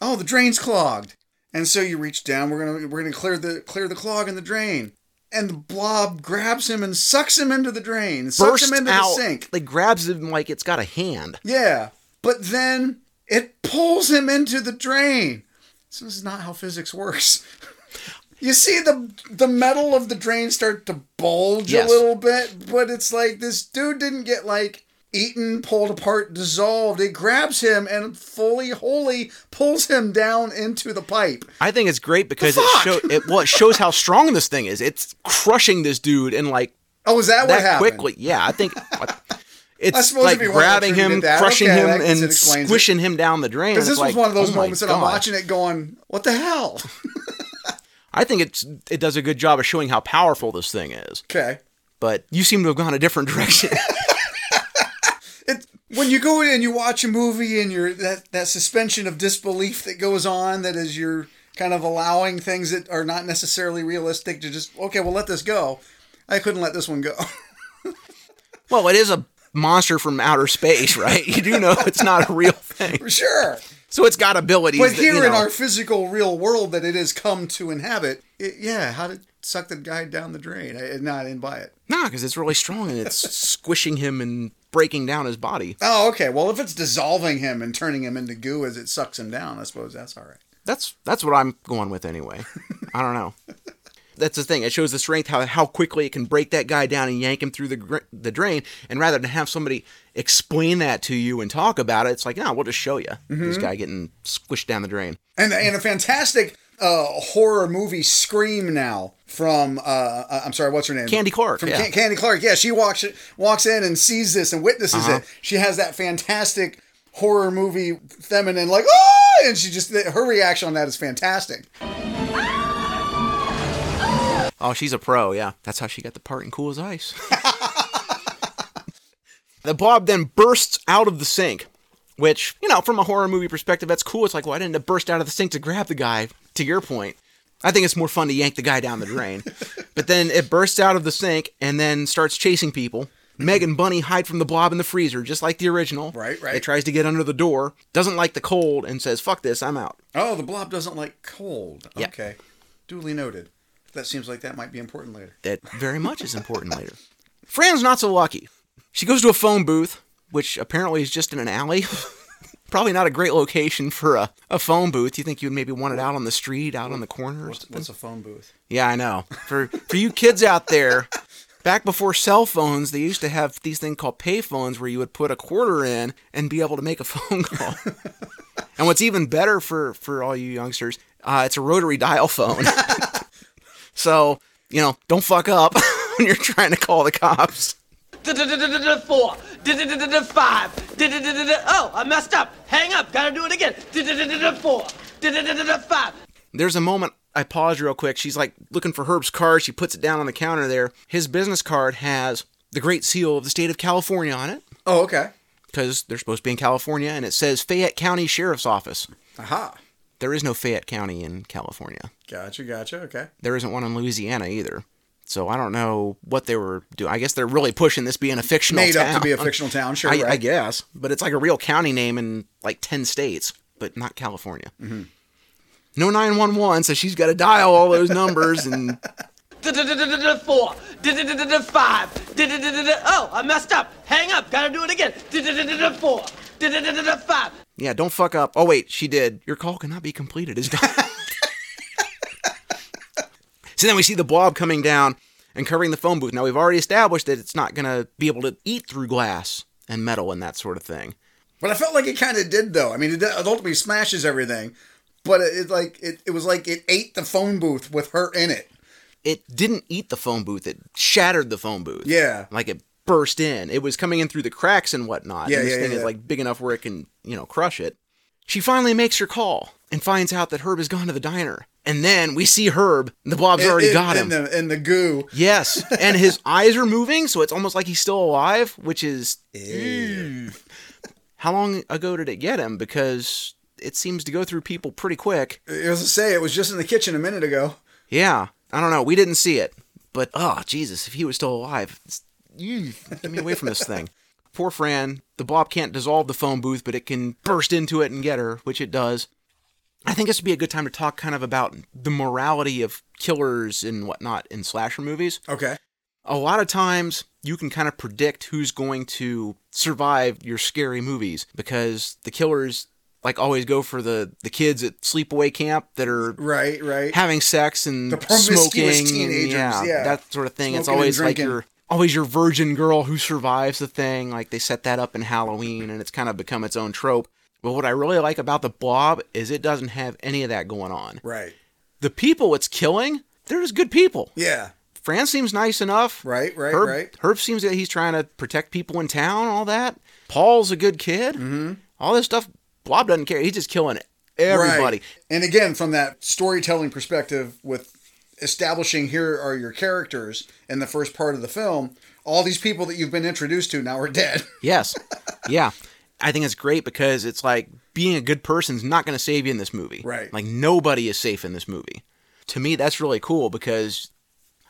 Oh, the drain's clogged, and so you reach down. We're gonna we're gonna clear the clear the clog in the drain, and the blob grabs him and sucks him into the drain, sucks Burst him into out, the sink. like grabs him like it's got a hand. Yeah, but then it pulls him into the drain. So this is not how physics works. (laughs) You see the the metal of the drain start to bulge Yes. a little bit, but it's like this dude didn't get like eaten, pulled apart, dissolved. It grabs him and fully, wholly pulls him down into the pipe. I think it's great because it show it well it shows how strong this thing is. It's crushing this dude and like Oh, is that, what happened? quickly. Yeah, I think (laughs) it's suppose like grabbing him, crushing okay, him, and explains it. squishing him down the drain. Because this was like, one of those oh moments that I'm watching it going, what the hell? (laughs) I think it's it does a good job of showing how powerful this thing is. okay. But you seem to have gone a different direction. (laughs) it when you go in and you watch a movie and you're that that suspension of disbelief that goes on that is you're kind of allowing things that are not necessarily realistic to just okay well let this go i couldn't let this one go well, it is a monster from outer space, right? You do know it's not a real (laughs) thing. for sure So it's got abilities. but that, here you in our physical real world that it has come to inhabit it, yeah how did suck the guy down the drain i, no, I didn't buy it Nah, because it's really strong and it's (laughs) squishing him and breaking down his body. oh okay well if it's dissolving him and turning him into goo as it sucks him down i suppose that's all right That's that's what I'm going with anyway. I don't know. (laughs) That's the thing. It shows the strength how how quickly it can break that guy down and yank him through the the drain. And rather than have somebody explain that to you and talk about it, it's like, no, we'll just show you Mm-hmm. this guy getting squished down the drain. and and a fantastic uh, horror movie scream now from uh, uh, I'm sorry, what's her name? Candy Clark, From yeah. Can- Candy Clark. Yeah, she walks walks in and sees this and witnesses Uh-huh. it. She has that fantastic horror movie feminine like oh, and she just her reaction on that is fantastic. Oh, she's a pro. Yeah, that's how she got the part in Cool as Ice. (laughs) the blob then bursts out of the sink, which you know, from a horror movie perspective, that's cool. It's like, why didn't it burst out of the sink to grab the guy? To your point, I think it's more fun to yank the guy down the drain. (laughs) but then it bursts out of the sink and then starts chasing people. Meg and Bunny hide from the blob in the freezer, just like the original. Right, right. It tries to get under the door, doesn't like the cold, and says, "Fuck this, I'm out." Oh, the blob doesn't like cold. Yeah. Okay, duly noted. That seems like that might be important later. that very much is important later. Fran's not so lucky. She goes to a phone booth, which apparently is just in an alley. (laughs) Probably not a great location for a, a phone booth. You think you'd maybe want it out on the street, out on the corner or What's, what's a phone booth? Yeah, I know. For for you kids out there, back before cell phones, they used to have these things called payphones where you would put a quarter in and be able to make a (laughs) phone call. and what's even better for for all you youngsters, uh, it's a rotary dial phone. (laughs) so you know, don't fuck up when you're trying to call the cops. Four. Five. Oh, I messed up. Hang up. Gotta do it again. Four. Five. There's a moment I paused real quick. She's like looking for Herb's card. She puts it down on the counter there. His business card has the Great Seal of the state of California on it Oh, okay. because they're supposed to be in California, and it says Fayette County Sheriff's Office. Aha. There is no Fayette County in California. Gotcha, gotcha. Okay. There isn't one in Louisiana either. So I don't know what they were doing. I guess they're really pushing this being a fictional Made town. up to be a fictional town, (laughs) sure. I, right. I guess, but it's like a real county name in like ten states, but not California. Mm-hmm. No nine one one, so she's got to dial all those numbers and (laughs) Four. Five. Oh, I messed up. Hang up. Gotta do it again. Four. Five. yeah, don't fuck up. Oh wait, she did. Your call cannot be completed. Is done. (laughs) so then we see the blob coming down and covering the phone booth. Now we've already established that it's not gonna be able to eat through glass and metal and that sort of thing. But I felt like it kind of did, though. I mean, it ultimately smashes everything, but it, it like it, it was like it ate the phone booth with her in it. It didn't eat the phone booth; it shattered the phone booth. Yeah. like it burst in. It was coming in through the cracks and whatnot. Yeah, and this yeah, thing yeah. is like big enough where it can, you know, crush it. She finally makes her call and finds out that Herb has gone to the diner. And then we see Herb, and the blob's already got in him. the in the goo. Yes, (laughs) and his eyes are moving, so it's almost like he's still alive, which is. How long ago did it get him? Because it seems to go through people pretty quick. As I say, it was just in the kitchen a minute ago. Yeah, I don't know. We didn't see it, but oh Jesus, if he was still alive, get me away from this thing. (laughs) Poor Fran. The blob can't dissolve the phone booth, but it can burst into it and get her, which it does. I think this would be a good time to talk kind of about the morality of killers and whatnot in slasher movies. Okay. A lot of times you can kind of predict who's going to survive your scary movies because the killers like always go for the the kids at sleepaway camp that are Right, right. having sex and The smoking teenagers, and yeah, yeah. that sort of thing. it's Smoking and always like your always your virgin girl who survives the thing. Like they set that up in Halloween, and it's kind of become its own trope. But what I really like about the Blob is it doesn't have any of that going on. Right. The people it's killing, they're just good people. Yeah. Fran seems nice enough. Right, right, Herb, right. Herb seems that he's trying to protect people in town, all that. Paul's a good kid. Mm-hmm. All this stuff, Blob doesn't care. He's just killing everybody. Right. And again, from that storytelling perspective, with establishing here are your characters in the first part of the film, all these people that you've been introduced to now are dead. (laughs) Yes. yeah. I think it's great because it's like being a good person's not going to save you in this movie. Right. Like nobody is safe in this movie. To me, that's really cool because,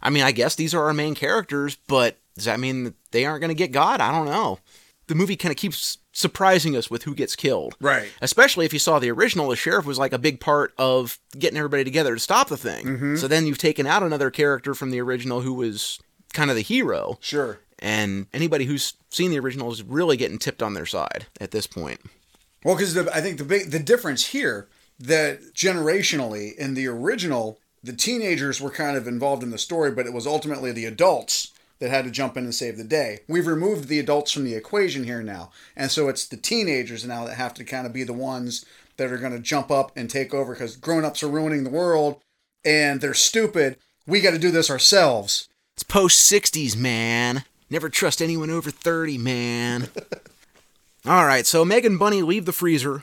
I mean, I guess these are our main characters, but does that mean that they aren't going to get God? I don't know. The movie kind of keeps surprising us with who gets killed. Right. Especially if you saw the original, the sheriff was like a big part of getting everybody together to stop the thing. Mm-hmm. So then you've taken out another character from the original who was kind of the hero Sure. and anybody who's seen the original is really getting tipped on their side at this point. Well, because I think the big the difference here that generationally in the original, the teenagers were kind of involved in the story, but it was ultimately the adults that had to jump in and save the day. We've removed the adults from the equation here now, and so it's the teenagers now that have to kind of be the ones that are going to jump up and take over because grown-ups are ruining the world and they're stupid. We got to do this ourselves. It's post 60s, man. Never trust anyone over 30, man. (laughs) All right, so Meg and Bunny leave the freezer.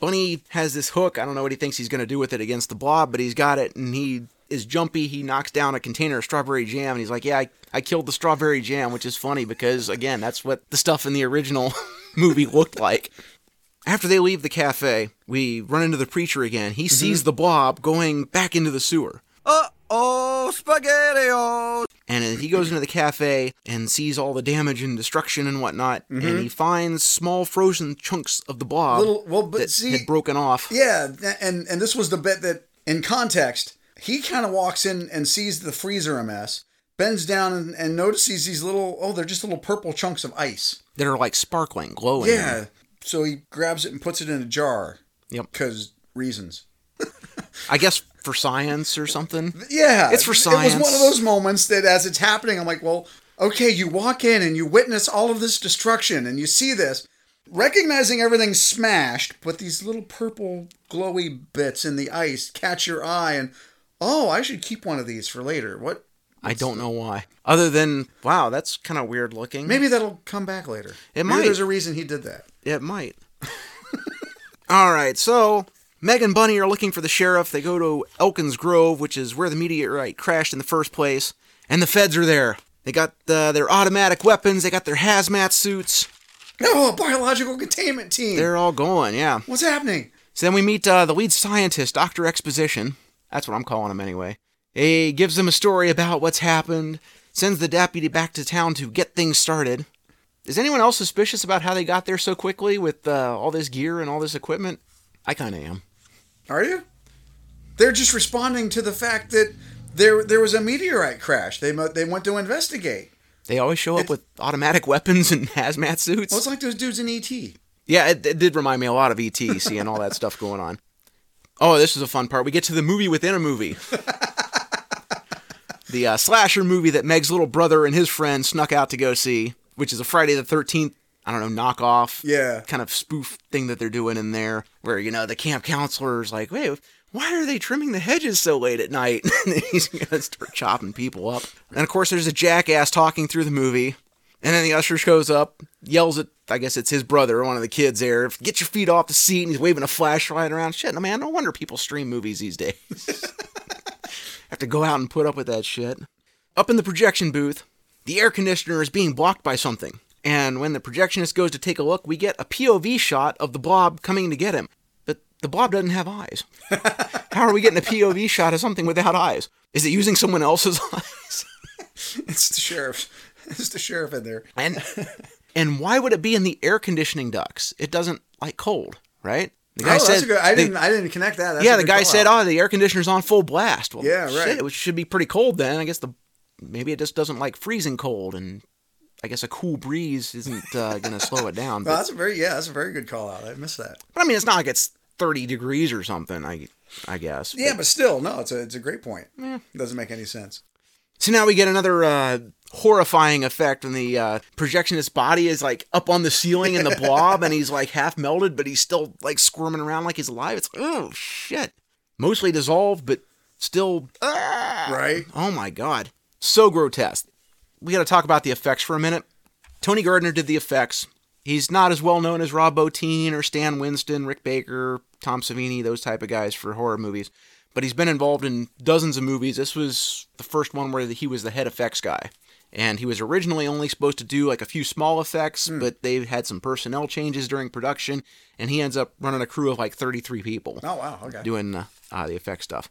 Bunny has this hook. I don't know what he thinks he's going to do with it against the blob, but he's got it and he is jumpy. He knocks down a container of strawberry jam and he's like, Yeah, I, I killed the strawberry jam, which is funny because, again, that's what the stuff in the original (laughs) movie looked like. After they leave the cafe, we run into the preacher again. He sees the blob going back into the sewer. Uh oh, SpaghettiOs! And he goes into the cafe and sees all the damage and destruction and whatnot, and he finds small frozen chunks of the blob Little- well, but that see- had broken off. Yeah, and and this was the bit that, in context, he kind of walks in and sees the freezer a mess, bends down and, and notices these little oh, they're just little purple chunks of ice. that are like sparkling, glowing. Yeah, so he grabs it and puts it in a jar. Yep. Because reasons. I guess for science or something. Yeah, It's for science. It was one of those moments that, as it's happening, I'm like, well, okay, you walk in and you witness all of this destruction, and you see this, recognizing everything's smashed, but these little purple glowy bits in the ice catch your eye, and oh, I should keep one of these for later. What? I don't know why. Other than, wow, that's kind of weird looking. Maybe that'll come back later. It Maybe might. there's a reason he did that. It might. (laughs) All right, so Meg and Bunny are looking for the sheriff. They go to Elkins Grove, which is where the meteorite crashed in the first place, and the feds are there. They got uh, their automatic weapons, they got their hazmat suits. Oh, a biological containment team. They're all going, yeah. What's happening? So then we meet uh, the lead scientist, Dr. Exposition. That's what I'm calling him anyway. He gives them a story about what's happened, sends the deputy back to town to get things started. Is anyone else suspicious about how they got there so quickly with uh, all this gear and all this equipment? I kind of am. Are you? They're just responding to the fact that there there was a meteorite crash. They they went to investigate. They always show up with automatic weapons and (laughs) hazmat suits. Well, it's like those dudes in ET. Yeah, it, it did remind me a lot of ET, seeing all that stuff going on. Oh, this is a fun part. We get to the movie within a movie. (laughs) the uh, slasher movie that Meg's little brother and his friend snuck out to go see, which is a Friday the 13th, I don't know, knockoff Yeah. kind of spoof thing that they're doing in there, where, you know, the camp counselor's like, wait, why are they trimming the hedges so late at night? (laughs) and he's going to start chopping people up. And of course, there's a jackass talking through the movie. And then the usher shows up, yells at, I guess it's his brother, one of the kids there, get your feet off the seat, and he's waving a flashlight around. Shit, man, no wonder people stream movies these days. (laughs) Have to go out and put up with that shit. Up in the projection booth, the air conditioner is being blocked by something. And when the projectionist goes to take a look, we get a POV shot of the blob coming to get him. But the blob doesn't have eyes. (laughs) How are we getting a POV shot of something without eyes? Is it using someone else's (laughs) eyes? It's the sheriff. It's the sheriff in there. And and why would it be in the air conditioning ducts? It doesn't like cold, right? The oh, that's a good. I didn't. I didn't connect that. That's yeah, the guy said, out. "Oh, the air conditioner's on full blast." Well, Yeah, right. Shit, it should be pretty cold then. I guess the maybe it just doesn't like freezing cold, and I guess a cool breeze isn't uh, going to slow it down. (laughs) Well, But, that's a very yeah. That's a very good call out. I missed that. but I mean, it's not like it's thirty degrees or something. I I guess. Yeah, but still, no. It's a it's a great point. Doesn't make any sense. So now we get another uh, horrifying effect when the uh, projectionist's body is like up on the ceiling in the (laughs) blob and he's like half melted, but he's still like squirming around like he's alive. It's like, oh shit. Mostly dissolved, but still. ah! Right. Oh my god. So grotesque. We got to talk about the effects for a minute. Tony Gardner did the effects. He's not as well known as Rob Bottin or Stan Winston, Rick Baker, Tom Savini, those type of guys for horror movies. But he's been involved in dozens of movies. This was the first one where he was the head effects guy. And he was originally only supposed to do like a few small effects, but they had some personnel changes during production, and he ends up running a crew of like 33 people Oh wow. Okay. doing uh, uh, the effects stuff.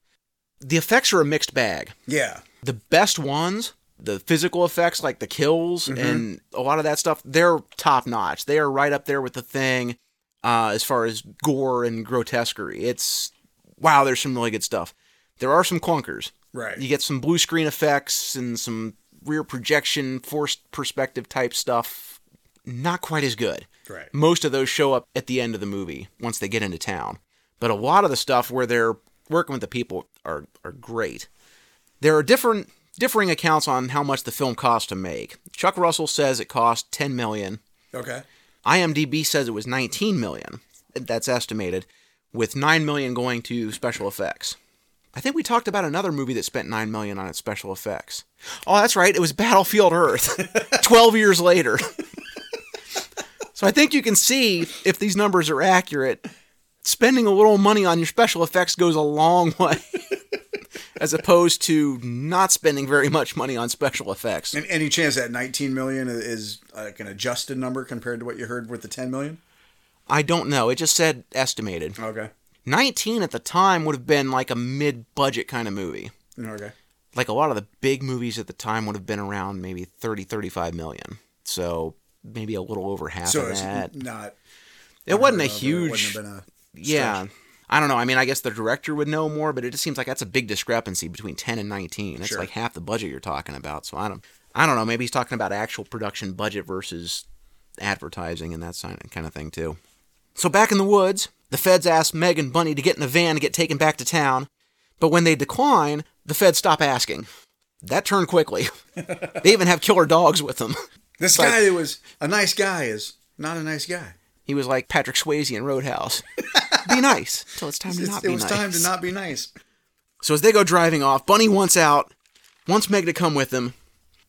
The effects are a mixed bag Yeah. the best ones, the physical effects like the kills and a lot of that stuff, they're top notch. They are right up there with the thing uh, as far as gore and grotesquerie. It's wow, there's some really good stuff. There are some clunkers. Right. You get some blue screen effects and some rear projection, forced perspective type stuff. Not quite as good. Right. Most of those show up at the end of the movie once they get into town. But a lot of the stuff where they're working with the people are are great. There are different differing accounts on how much the film cost to make. Chuck Russell says it cost 10 million. Okay. IMDb says it was 19 million. That's estimated, with 9 million going to special effects. I think we talked about another movie that spent 9 million on its special effects. Oh, that's right, it was Battlefield Earth. (laughs) 12 years later. (laughs) so I think you can see if these numbers are accurate, spending a little money on your special effects goes a long (laughs) way. As opposed to not spending very much money on special effects. And any chance that 19 million is like an adjusted number compared to what you heard with the 10 million? I don't know. It just said estimated. Okay. 19 at the time would have been like a mid budget kind of movie. Okay. Like a lot of the big movies at the time would have been around maybe 30, 35 million. So maybe a little over half So of that. not. It wasn't a huge. wouldn't have been a yeah. I don't know. I mean, I guess the director would know more, but it just seems like that's a big discrepancy between 10 and 19. That's Sure. like half the budget you're talking about. So I don't I don't know. Maybe he's talking about actual production budget versus advertising and that kind of thing too. So back in the woods, the feds ask Meg and Bunny to get in a van to get taken back to town, but when they decline, the feds stop asking. That turned quickly. (laughs) they even have killer dogs with them. This Like- guy that was a nice guy is not a nice guy. He was like Patrick Swayze in Roadhouse. (laughs) be nice till it's time to not It's- not it was nice. time to not be nice. So as they go driving off, Bunny wants out, wants Meg to come with them.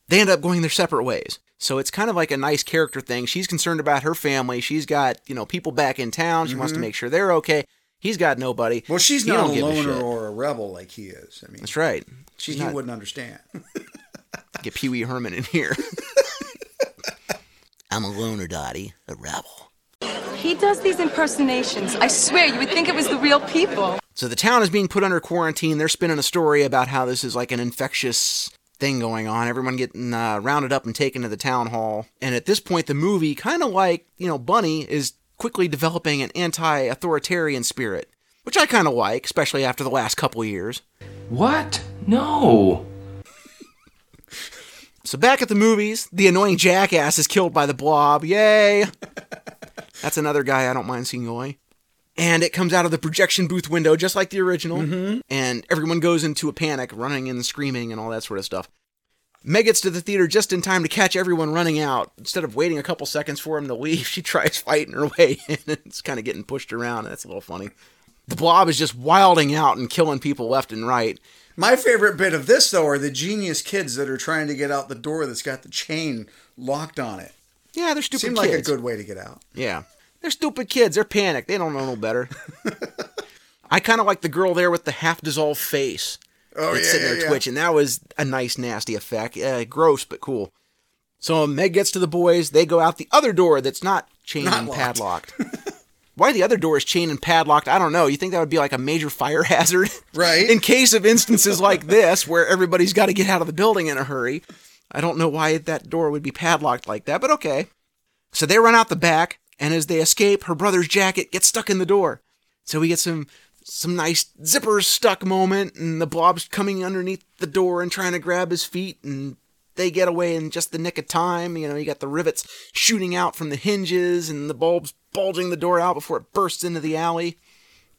They end up going their separate ways. So it's kind of like a nice character thing. She's concerned about her family. She's got, you know, people back in town. She wants to make sure they're okay. He's got nobody. Mm-hmm. Well, she's He not a loner shit. or a rebel like he is. I mean, That's right. she, She's he not, wouldn't understand. (laughs) get Pee Wee Herman in here. (laughs) I'm a loner, Dottie, a rebel. He does these impersonations. I swear, you would think it was the real people. So the town is being put under quarantine. They're spinning a story about how this is like an infectious thing going on. Everyone getting uh, rounded up and taken to the town hall. And at this point, the movie, kind of like, you know, Bunny, is quickly developing an anti authoritarian spirit, which I kind of like, especially after the last couple years. What? No. (laughs) So back at the movies, the annoying jackass is killed by the blob. Yay! (laughs) That's another guy I don't mind seeing away. And it comes out of the projection booth window just like the original. Mm-hmm. And everyone goes into a panic, running and screaming and all that sort of stuff. Meg gets to the theater just in time to catch everyone running out. Instead of waiting a couple seconds for him to leave, (laughs) she tries fighting her way in. and It's kind of getting pushed around. And that's a little funny. The blob is just wilding out and killing people left and right. My favorite bit of this, though, are the genius kids that are trying to get out the door that's got the chain locked on it. Yeah, they're stupid Seemed kids. like a good way to get out. Yeah. They're stupid kids. They're panicked. They don't know no better. (laughs) I kind of like the girl there with the half dissolved face. Oh, that's yeah, sitting there yeah. twitching. That was a nice, nasty effect. Uh, gross, but cool. So Meg gets to the boys. They go out the other door that's not chained Not and locked. padlocked. (laughs) Why the other door is chained and padlocked, I don't know. You think that would be like a major fire (laughs) hazard? Right. In case of instances like this where everybody's got to get out of the building in a hurry. I don't know why that door would be padlocked like that, but okay. So they run out the back, and as they escape, her brother's jacket gets stuck in the door. So we get some some nice zippers stuck moment, and the blob's coming underneath the door and trying to grab his feet, and they get away in just the nick of time. You know, you got the rivets shooting out from the hinges, and the bulbs bulging the door out before it bursts into the alley.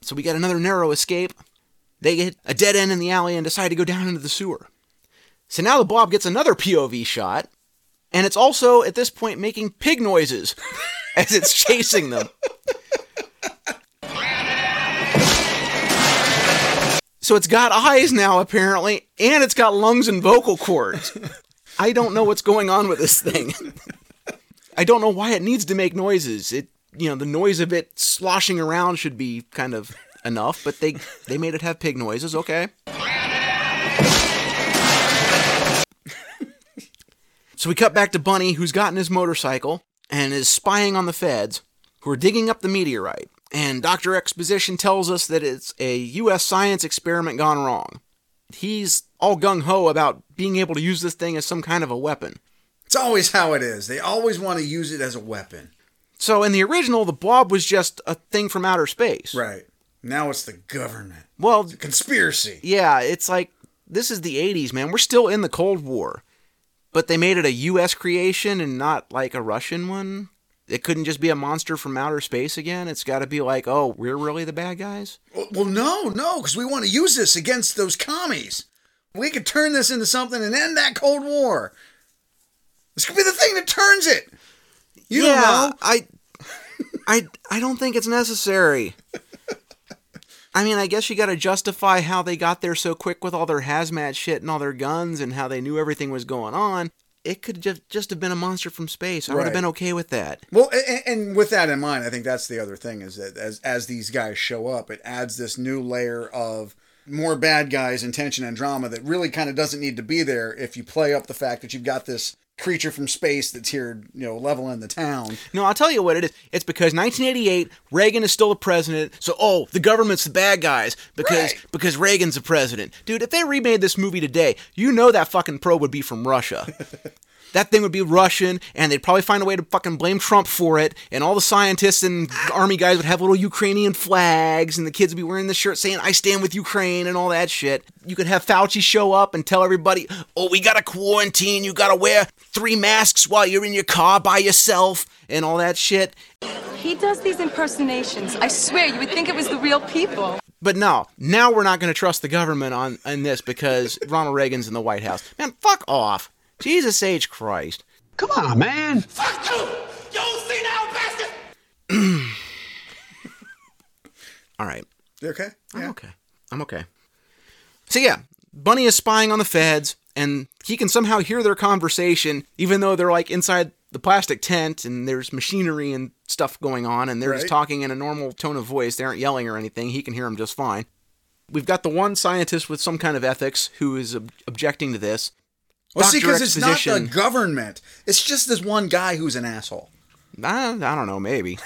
So we get another narrow escape. They get a dead end in the alley and decide to go down into the sewer. So now the blob gets another POV shot, and it's also at this point making pig noises (laughs) as it's chasing them. So it's got eyes now, apparently, and it's got lungs and vocal cords. I don't know what's going on with this thing. (laughs) I don't know why it needs to make noises. It, you know, the noise of it sloshing around should be kind of enough, but they they made it have pig noises. Okay. (laughs) So we cut back to Bunny, who's gotten his motorcycle and is spying on the feds, who are digging up the meteorite. And Dr. Exposition tells us that it's a U.S. science experiment gone wrong. He's all gung ho about being able to use this thing as some kind of a weapon. It's always how it is. They always want to use it as a weapon. So in the original, the blob was just a thing from outer space. Right. Now it's the government. Well, It's conspiracy. yeah, it's like this is the 80s, man. We're still in the Cold War. But they made it a US creation and not like a Russian one. It couldn't just be a monster from outer space again. It's got to be like, oh, we're really the bad guys? Well, no, no, because we want to use this against those commies. We could turn this into something and end that Cold War. This could be the thing that turns it. You yeah. I, I, I don't think it's necessary. (laughs) I mean, I guess you got to justify how they got there so quick with all their hazmat shit and all their guns and how they knew everything was going on. It could just just have been a monster from space. I would have been okay with that. Well, and, and with that in mind, I think that's the other thing is that as as these guys show up, it adds this new layer of more bad guys and tension and drama that really kind of doesn't need to be there if you play up the fact that you've got this creature from space that's here, you know, leveling the town. No, I'll tell you what it is. It's because 1988, Reagan is still the president. So, oh, the government's the bad guys because Right. because Reagan's the president. Dude, if they remade this movie today, you know that fucking probe would be from Russia. (laughs) that thing would be Russian, and they'd probably find a way to fucking blame Trump for it. And all the scientists and army guys would have little Ukrainian flags, and the kids would be wearing the shirt saying "I stand with Ukraine" and all that shit. You could have Fauci show up and tell everybody, "Oh, we gotta quarantine. You gotta wear three masks while you're in your car by yourself," and all that shit. He does these impersonations. I swear, you would think it was the real people. But no, now we're not going to trust the government on, on this because Ronald Reagan's in the White House. Man, fuck off. Jesus H. Christ. Come on, man. Fuck you! You see now, bastard! (clears throat) All right. You okay? I'm okay. I'm okay. So yeah, Bunny is spying on the feds, and he can somehow hear their conversation, even though they're like inside the plastic tent and there's machinery and stuff going on, and they're just talking in a normal tone of voice. They aren't yelling or anything. He can hear them just fine. We've got the one scientist with some kind of ethics who is ob- objecting to this. Well, see, because it's not the government. It's just this one guy who's an asshole. I, I don't know, maybe.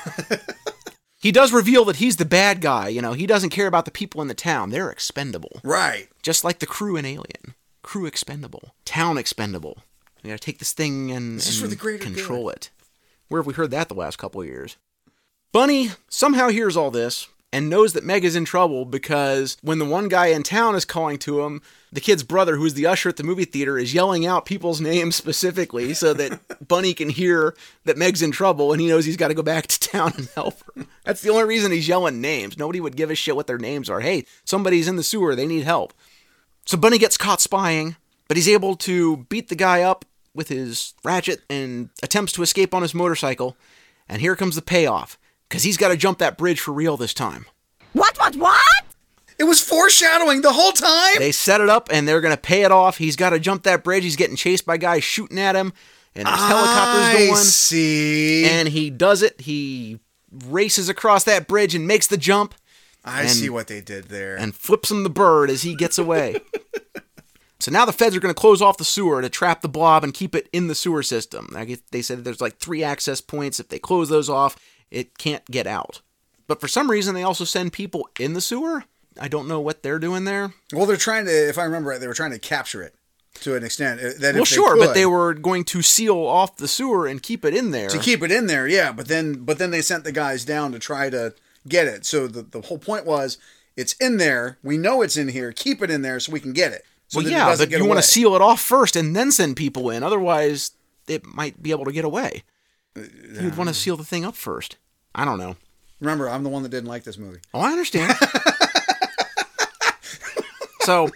(laughs) he does reveal that he's the bad guy. You know, he doesn't care about the people in the town. They're expendable. Right. Just like the crew in Alien. Crew expendable. Town expendable. We gotta take this thing and, This and for the greater control it. Where have we heard that the last couple of years? Bunny somehow hears all this and knows that Meg is in trouble because when the one guy in town is calling to him, the kid's brother, who's the usher at the movie theater, is yelling out people's (laughs) names specifically so that (laughs) Bunny can hear that Meg's in trouble and he knows he's got to go back to (laughs) town and help her. That's the only reason he's yelling names. Nobody would give a shit what their names are. Hey, somebody's in the sewer, they need help. So Bunny gets caught spying, but he's able to beat the guy up with his ratchet and attempts to escape on his motorcycle. And here comes the payoff, because he's got to jump that bridge for real this time. What, what, what? It was foreshadowing the whole time. They set it up and they're going to pay it off. He's got to jump that bridge. He's getting chased by guys shooting at him, and there's helicopters I going. see. And he does it. He races across that bridge and makes the jump I and- see what they did there. and flips him the bird as he gets away. (laughs) so now the feds are going to close off the sewer to trap the blob and keep it in the sewer system. They said there's like three access points. If they close those off, it can't get out. But for some reason, they also send people in the sewer. I don't know what they're doing there. well, they're trying to, if I remember right, they were trying to capture it to an extent. uh, That well, sure, but they were going to seal off the sewer and keep it in there. to keep it in there, yeah. But then, but then they sent the guys down to try to get it. So the the whole point was, it's in there. We know it's in here. Keep it in there so we can get it. So well, yeah, but you want to seal it off first and then send people in. Otherwise, it might be able to get away. You'd want to seal the thing up first. I don't know. Remember, I'm the one that didn't like this movie. Oh, I understand. (laughs) so,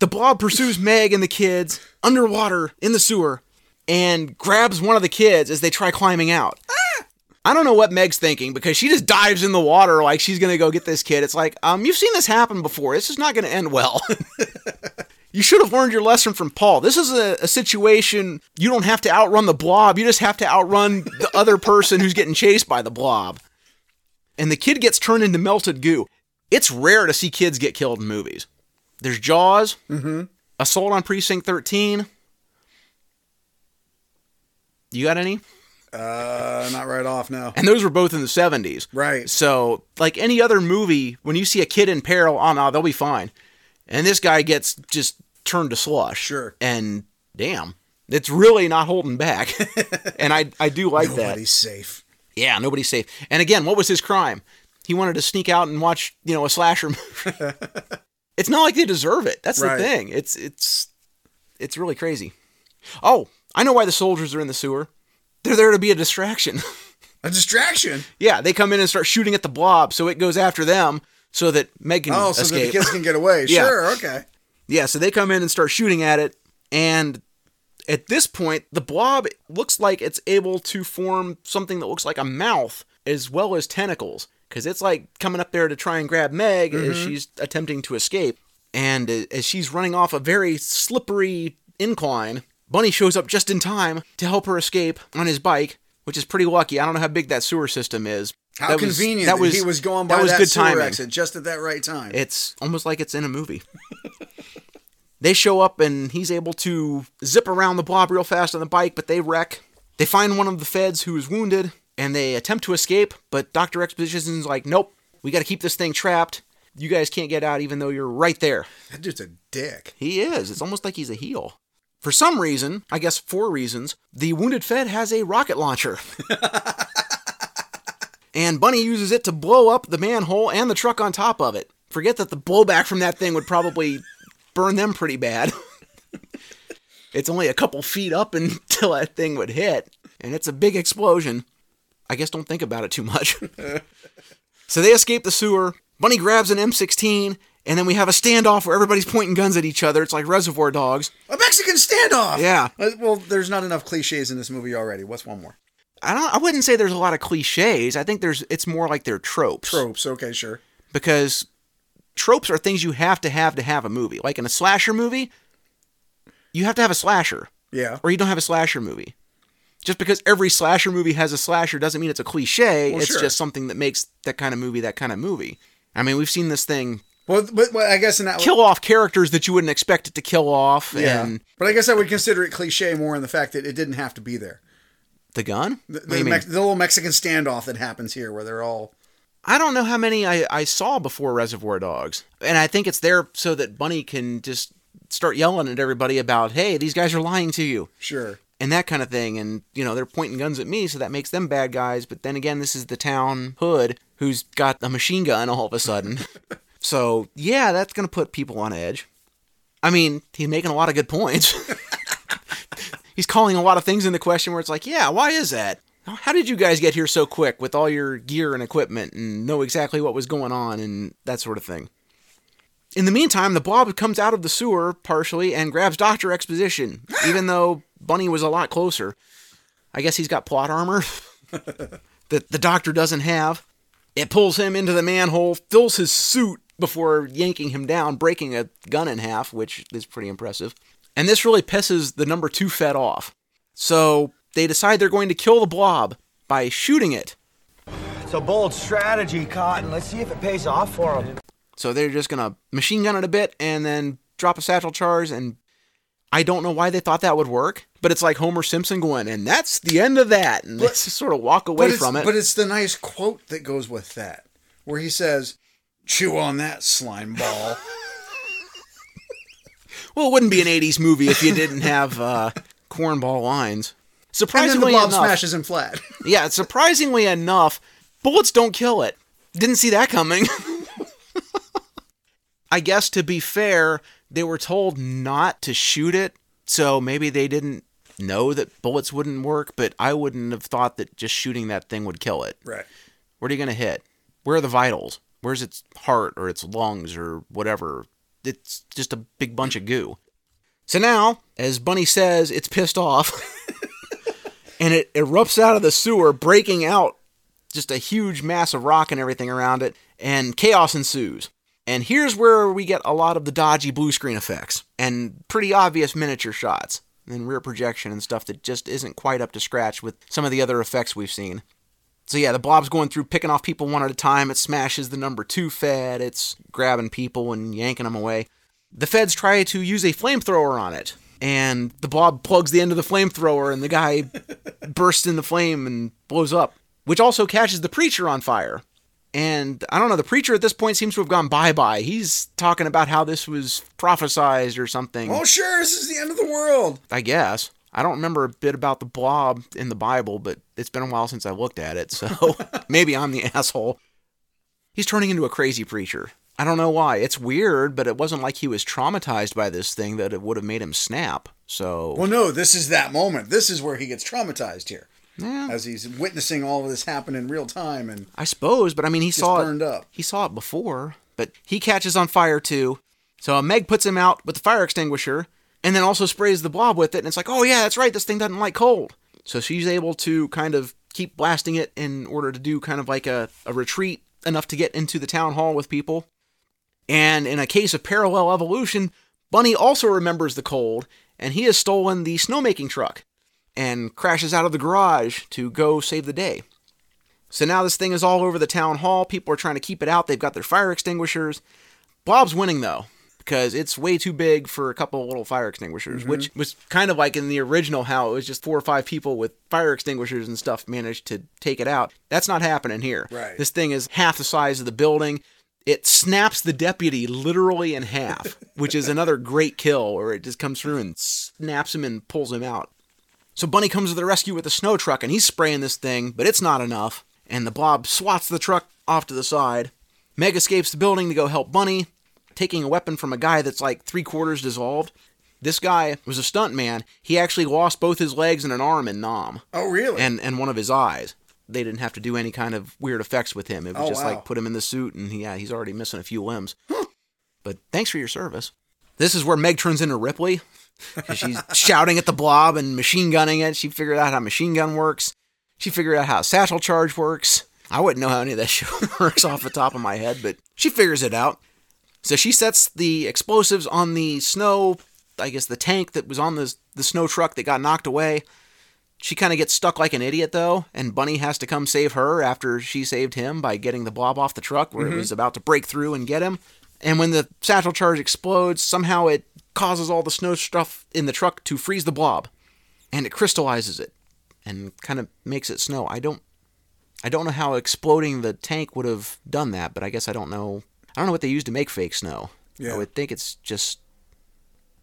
the blob pursues Meg and the kids underwater in the sewer and grabs one of the kids as they try climbing out. I don't know what Meg's thinking because she just dives in the water like she's gonna go get this kid. It's like, um, you've seen this happen before. This is not gonna end well. (laughs) you should have learned your lesson from Paul. This is a, a situation you don't have to outrun the blob. You just have to outrun the (laughs) other person who's getting chased by the blob. And the kid gets turned into melted goo. It's rare to see kids get killed in movies. There's Jaws, Assault on Precinct 13. You got any? Uh, not right off now. And those were both in the 70s. Right. So, like any other movie, when you see a kid in peril, oh no, they'll be fine. And this guy gets just turned to slush. Sure. And damn, it's really not holding back. (laughs) and I, I do like that. Nobody's safe. Yeah, nobody's safe. And again, what was his crime? He wanted to sneak out and watch, you know, a slasher movie. (laughs) it's not like they deserve it. That's Right. the thing. It's it's it's really crazy. Oh, I know why the soldiers are in the sewer. They're there to be a distraction. (laughs) A distraction. yeah, they come in and start shooting at the blob, so it goes after them so that Meg can Oh, so that the kids can get away. Yeah. Sure. Okay. Yeah, so they come in and start shooting at it, and at this point, the blob looks like it's able to form something that looks like a mouth as well as tentacles, because it's like coming up there to try and grab Meg as she's attempting to escape. And uh, as she's running off a very slippery incline, Bunny shows up just in time to help her escape on his bike, which is pretty lucky. I don't know how big that sewer system is. How That was- convenient that that, was he was going by that that, was good sewer timing. exit just at that right time. It's almost like it's in a movie. they show up and he's able to zip around the blob real fast on the bike, but they wreck. They find one of the feds who is wounded and they attempt to escape, but Dr. Exposition's like, nope, we got to keep this thing trapped. You guys can't get out even though you're right there. that dude's a dick. He is. It's almost like he's a heel. For some reason, I guess for reasons, the wounded Fed has a rocket launcher. (laughs) and Bunny uses it to blow up the manhole and the truck on top of it. Forget that the blowback from that thing would probably (laughs) burn them pretty bad. (laughs) it's only a couple feet up until that thing would hit, and it's a big explosion. I guess don't think about it too much. (laughs) so they escape the sewer. Bunny grabs an M16, and then we have a standoff where everybody's pointing guns at each other. It's like Reservoir Dogs. A Mexican standoff. Yeah. Uh, Well, there's not enough cliches in this movie already. What's one more? I don't. I wouldn't say there's a lot of cliches. I think there's. It's more like they're tropes. Tropes. Okay, sure. Because tropes are things you have to have to have a movie. Like in a slasher movie, you have to have a slasher. Yeah. Or you don't have a slasher movie. Just because every slasher movie has a slasher doesn't mean it's a cliche. Well, it's sure. just something that makes that kind of movie that kind of movie. I mean, we've seen this thing Well, but, but I guess in that kill off characters that you wouldn't expect it to kill off. Yeah. And But I guess I would consider it cliche more in the fact that it didn't have to be there. The gun? The, the? Mex- the little Mexican standoff that happens here, where they're all I don't know how many I, I saw before Reservoir Dogs. And I think it's there so that Bunny can just start yelling at everybody about, hey, these guys are lying to you. sure. And that kind of thing. And, you know, they're pointing guns at me, so that makes them bad guys. But then again, this is the town hood who's got a machine gun all of a sudden. (laughs) so, yeah, that's going to put people on edge. I mean, he's making a lot of good points. (laughs) he's calling a lot of things into question where it's like, yeah, why is that? How did you guys get here so quick with all your gear and equipment and know exactly what was going on and that sort of thing? In the meantime, the blob comes out of the sewer partially and grabs Dr. Exposition, (gasps) even though Bunny was a lot closer. I guess he's got plot armor (laughs) that the doctor doesn't have. It pulls him into the manhole, fills his suit before yanking him down, breaking a gun in half, which is pretty impressive. And this really pisses the number two Fed off. So they decide they're going to kill the blob by shooting it. It's a bold strategy, Cotton. Let's see if it pays off for them. So they're just gonna machine gun it a bit and then drop a satchel charge and I don't know why they thought that would work, but it's like Homer Simpson going, and that's the end of that. And they just sort of walk away from it. But it's the nice quote that goes with that, where he says, "Chew on that slime ball." Well, it wouldn't be an 80s movie if you didn't have uh, cornball lines. and then the Surprisingly blob enough, smashes him flat. (laughs) yeah, surprisingly enough, bullets don't kill it. Didn't see that coming. (laughs) I guess to be fair, they were told not to shoot it, so maybe they didn't know that bullets wouldn't work, but I wouldn't have thought that just shooting that thing would kill it. right. What are you going to hit? Where are the vitals? Where's its heart or its lungs or whatever? It's just a big bunch of goo. So now, as Bunny says, it's pissed off. (laughs) and it erupts out of the sewer, breaking out just a huge mass of rock and everything around it, and chaos ensues. And here's where we get a lot of the dodgy blue screen effects and pretty obvious miniature shots and rear projection and stuff that just isn't quite up to scratch with some of the other effects we've seen. So yeah, the blob's going through picking off people one at a time. It smashes the number two Fed. It's grabbing people and yanking them away. The feds try to use a flamethrower on it, and the blob plugs the end of the flamethrower, and the guy (laughs) bursts in the flame and blows up, which also catches the preacher on fire. And I don't know, the preacher at this point seems to have gone bye bye. He's talking about how this was prophesized or something. Oh, sure, this is the end of the world. I guess. I don't remember a bit about the blob in the Bible, but it's been a while since I looked at it, so (laughs) maybe I'm the asshole. He's turning into a crazy preacher. I don't know why. It's weird, but it wasn't like he was traumatized by this thing that it would have made him snap. So Well, no, this is that moment. This is where he gets traumatized here, yeah, as he's witnessing all of this happen in real time, and I suppose, but I mean, he saw burned it. up. He saw it before, but he catches on fire too. So Meg puts him out with the fire extinguisher, and then also sprays the blob with it. And it's like, oh yeah, that's right. This thing doesn't like cold. So she's able to kind of keep blasting it in order to do kind of like a, a retreat enough to get into the town hall with people. And in a case of parallel evolution, Bunny also remembers the cold, and he has stolen the snowmaking truck and crashes out of the garage to go save the day. So now this thing is all over the town hall. People are trying to keep it out. They've got their fire extinguishers. Blob's winning though, because it's way too big for a couple of little fire extinguishers, mm-hmm. which was kind of like in the original how it was just four or five people with fire extinguishers and stuff managed to take it out. That's not happening here. Right. This thing is half the size of the building. It snaps the deputy literally in half, (laughs) which is another great kill, where it just comes through and snaps him and pulls him out. So Bunny comes to the rescue with a snow truck and he's spraying this thing, but it's not enough. And the blob swats the truck off to the side. Meg escapes the building to go help Bunny, taking a weapon from a guy that's like three quarters dissolved. This guy was a stuntman. He actually lost both his legs and an arm in Nam, Oh, really? and and one of his eyes. They didn't have to do any kind of weird effects with him. It was Oh, just wow. like put him in the suit, and yeah, he's already missing a few limbs. (gasps) But thanks for your service. This is where Meg turns into Ripley. She's (laughs) shouting at the blob and machine gunning it. She figured out how machine gun works. She figured out how satchel charge works. I wouldn't know how any of that (laughs) shit works off the top of my head, but she figures it out. So she sets the explosives on the snow I guess the tank that was on the the snow truck that got knocked away. She kind of gets stuck like an idiot though, and Bunny has to come save her after she saved him by getting the blob off the truck where Mhm. it was about to break through and get him. And when the satchel charge explodes, somehow it causes all the snow stuff in the truck to freeze the blob, and it crystallizes it and kind of makes it snow. I don't I don't know how exploding the tank would have done that, but I guess I don't know. I don't know what they use to make fake snow. Yeah. I would think it's just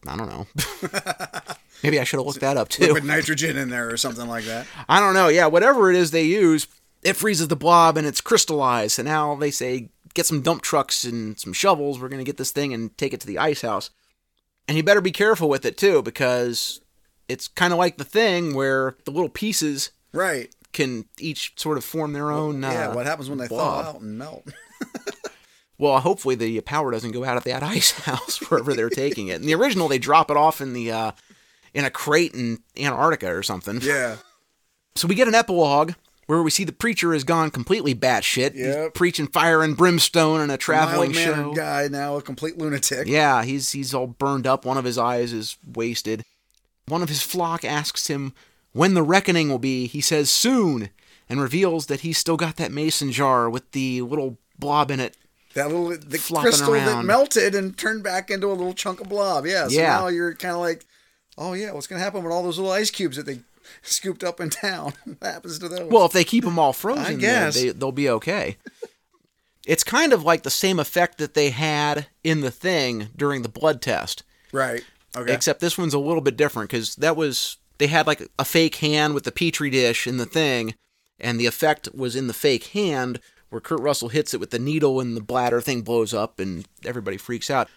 I don't know. (laughs) Maybe I should have looked that up too. Liquid nitrogen in there or something like that. (laughs) I don't know. Yeah, whatever it is they use, it freezes the blob and it's crystallized. And now they say get some dump trucks and some shovels. We're going to get this thing and take it to the ice house. And you better be careful with it too because it's kind of like the thing where the little pieces Right. can each sort of form their own. yeah. uh, What happens when they blob. thaw out and melt? (laughs) Well, hopefully the power doesn't go out at that (laughs) ice house wherever they're taking it. In the original, they drop it off in the uh, in a crate in Antarctica or something. Yeah. (laughs) So we get an epilogue where we see the preacher has gone completely batshit. He's preaching fire and brimstone in a traveling show. guy now, a complete lunatic. Yeah, he's he's all burned up. One of his eyes is wasted. One of his flock asks him when the reckoning will be. He says soon, and reveals that he's still got that mason jar with the little blob in it. That little the Flopping crystal that melted and turned back into a little chunk of blob. Yeah. So Yeah. now you're kind of like, oh yeah, what's gonna happen with all those little ice cubes that they (laughs) scooped up in town? (laughs) what happens to those? Well, if they keep them all frozen, I then guess. they, they'll be okay. it's kind of like the same effect that they had in the thing during the blood test. right. Okay. Except this one's a little bit different because that was they had like a fake hand with the petri dish in the thing, and the effect was in the fake hand where Kurt Russell hits it with the needle and the bladder thing blows up and everybody freaks out.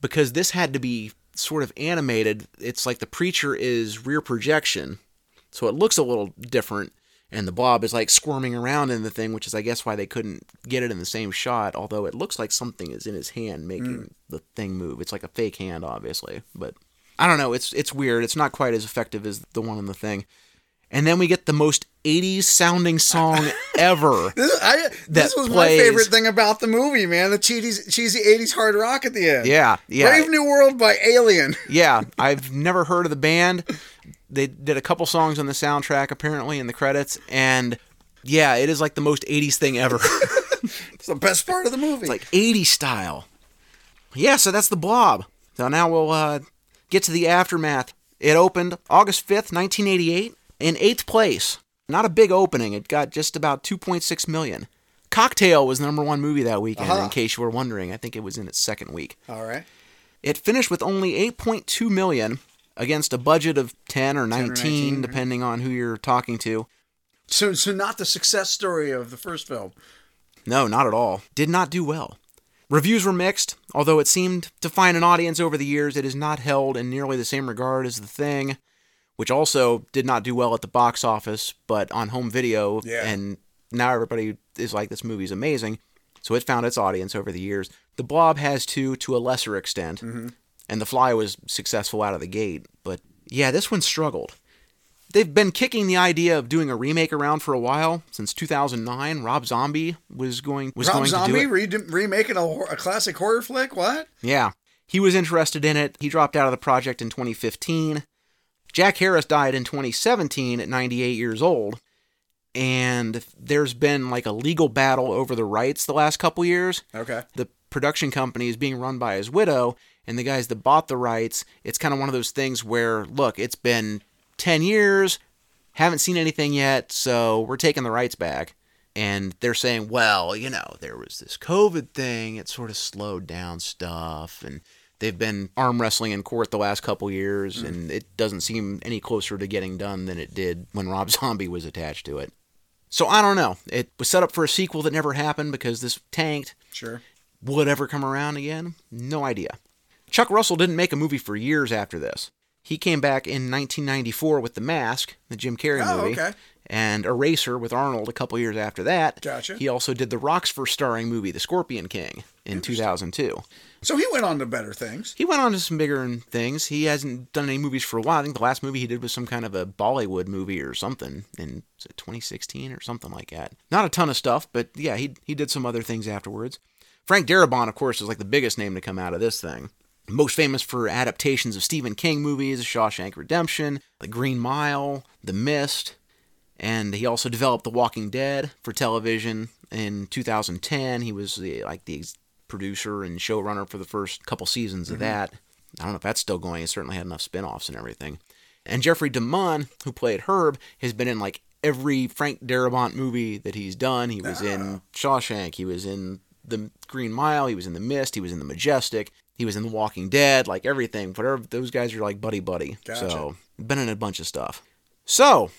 Because this had to be sort of animated, it's like the preacher is rear projection, so it looks a little different. And the blob is like squirming around in the thing, which is, I guess, why they couldn't get it in the same shot. Although it looks like something is in his hand making mm. the thing move. It's like a fake hand, obviously, but I don't know. It's it's weird. It's not quite as effective as the one in the thing. And then we get the most 80s sounding song (laughs) ever. This, I, this was plays- my favorite thing about the movie, man. The cheesy, cheesy 80s hard rock at the end. Yeah, yeah. Brave New World by Alien. (laughs) yeah, I've never heard of the band. They did a couple songs on the soundtrack apparently in the credits and yeah, it is like the most 80s thing ever. (laughs) It's the best part of the movie. It's like 80s style. Yeah, so that's the blob. So now we'll uh, get to the aftermath. It opened August 5th, 1988, in eighth place. Not a big opening. It got just about 2.6 million. Cocktail was the number one movie that weekend, Uh-huh. in case you were wondering. I think it was in its second week. All right. It finished with only 8.2 million against a budget of 10 or 19, 19, right. depending on who you're talking to. So, so not the success story of the first film. No, not at all. Did not do well. Reviews were mixed, although it seemed to find an audience over the years it is not held in nearly the same regard as The Thing, which also did not do well at the box office, but on home video, Yeah. and now everybody is like, this movie's amazing. So it found its audience over the years. The Blob has too, to a lesser extent, mm-hmm. and The Fly was successful out of the gate, but yeah, this one struggled. They've been kicking the idea of doing a remake around for a while since 2009. Rob Zombie was going was Rob going Zombie to do it. re- remaking a, a classic horror flick? What? Yeah, he was interested in it. He dropped out of the project in 2015. Jack Harris died in 2017 at 98 years old, and there's been like a legal battle over the rights the last couple years. Okay. The production company is being run by his widow, and the guys that bought the rights. It's kind of one of those things where, look, it's been 10 years, haven't seen anything yet, so we're taking the rights back. And they're saying, well, you know, there was this COVID thing, it sort of slowed down stuff, and they've been arm wrestling in court the last couple years, mm. and it doesn't seem any closer to getting done than it did when Rob (laughs) Zombie was attached to it. So I don't know. It was set up for a sequel that never happened because this tanked. Sure. Would it ever come around again? No idea. Chuck Russell didn't make a movie for years after this. He came back in 1994 with The Mask, the Jim Carrey Oh, movie, okay. and Eraser with Arnold a couple years after that. Gotcha. He also did the Rock's first starring movie, The Scorpion King, in 2002. So he went on to better things. He went on to some bigger things. He hasn't done any movies for a while. I think the last movie he did was some kind of a Bollywood movie or something in 2016 or something like that. Not a ton of stuff, but yeah, he he did some other things afterwards. Frank Darabont, of course, is like the biggest name to come out of this thing. Most famous for adaptations of Stephen King movies, Shawshank Redemption, The Green Mile, The Mist, and he also developed The Walking Dead for television in 2010. He was the, like the producer and showrunner for the first couple seasons of Mm-hmm. that. I don't know if that's still going. It certainly had enough spin-offs and everything. And Jeffrey DeMunn, who played Herb, has been in like every Frank Darabont movie that he's done. He was in Shawshank. He was in The Green Mile. He was in The Mist. He was in The Majestic. He was in The Walking Dead. Like everything. Whatever. Those guys are like buddy buddy. Gotcha. So been in a bunch of stuff. So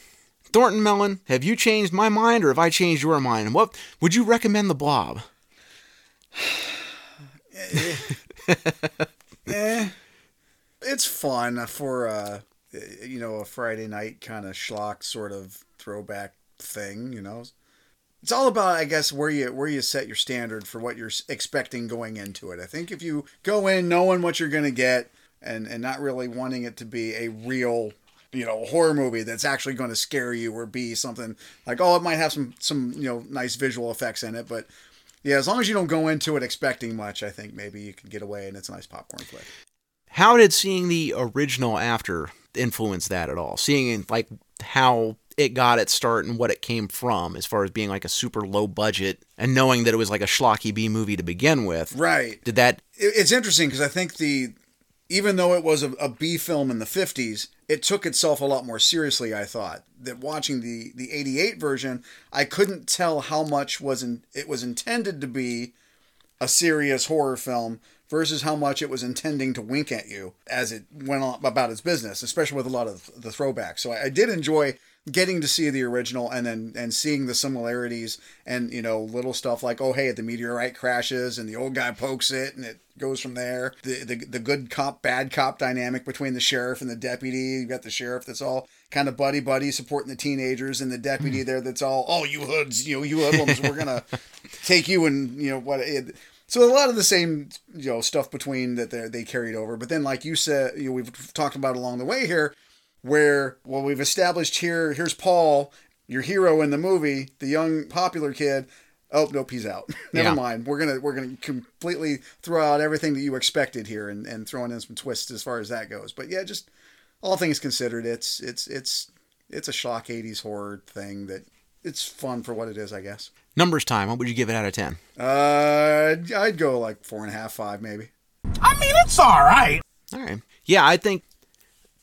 Thornton Mellon, have you changed my mind or have I changed your mind? And what would you recommend The Blob? (sighs) (sighs) eh, it's fun for uh, you know a Friday night kind of schlock sort of throwback thing. You know, it's all about I guess where you where you set your standard for what you're expecting going into it. I think if you go in knowing what you're gonna get and and not really wanting it to be a real you know horror movie that's actually going to scare you or be something like oh it might have some some you know nice visual effects in it but yeah as long as you don't go into it expecting much i think maybe you can get away and it's a nice popcorn flick How did seeing the original after influence that at all? Seeing like how it got its start and what it came from, as far as being like a super low budget, and knowing that it was like a schlocky B movie to begin with. right Did that? it's interesting because I think the even though it was a, a B film in the 50s, it took itself a lot more seriously. I thought that watching the the 88 version, I couldn't tell how much was in, it was intended to be a serious horror film versus how much it was intending to wink at you as it went on about its business, especially with a lot of the throwbacks. So I, I did enjoy getting to see the original and then and seeing the similarities and you know little stuff like oh hey the meteorite crashes and the old guy pokes it and it goes from there. The the, the good cop bad cop dynamic between the sheriff and the deputy. You've got the sheriff that's all kind of buddy buddy supporting the teenagers and the deputy hmm. there that's all oh you hoods you know you hoodlums we're gonna (laughs) take you and you know what it, so a lot of the same you know stuff between that they they carried over. But then like you said you know, we've talked about along the way here where well we've established here here's paul your hero in the movie the young popular kid oh nope he's out (laughs) never Yeah. mind we're gonna we're gonna completely throw out everything that you expected here and and throwing in some twists as far as that goes but yeah just all things considered it's it's it's it's a shock 80s horror thing that it's fun for what it is i guess Numbers time. What would you give it out of ten? uh i'd go like four and a half five maybe I mean, it's all right. All right. Yeah, I think,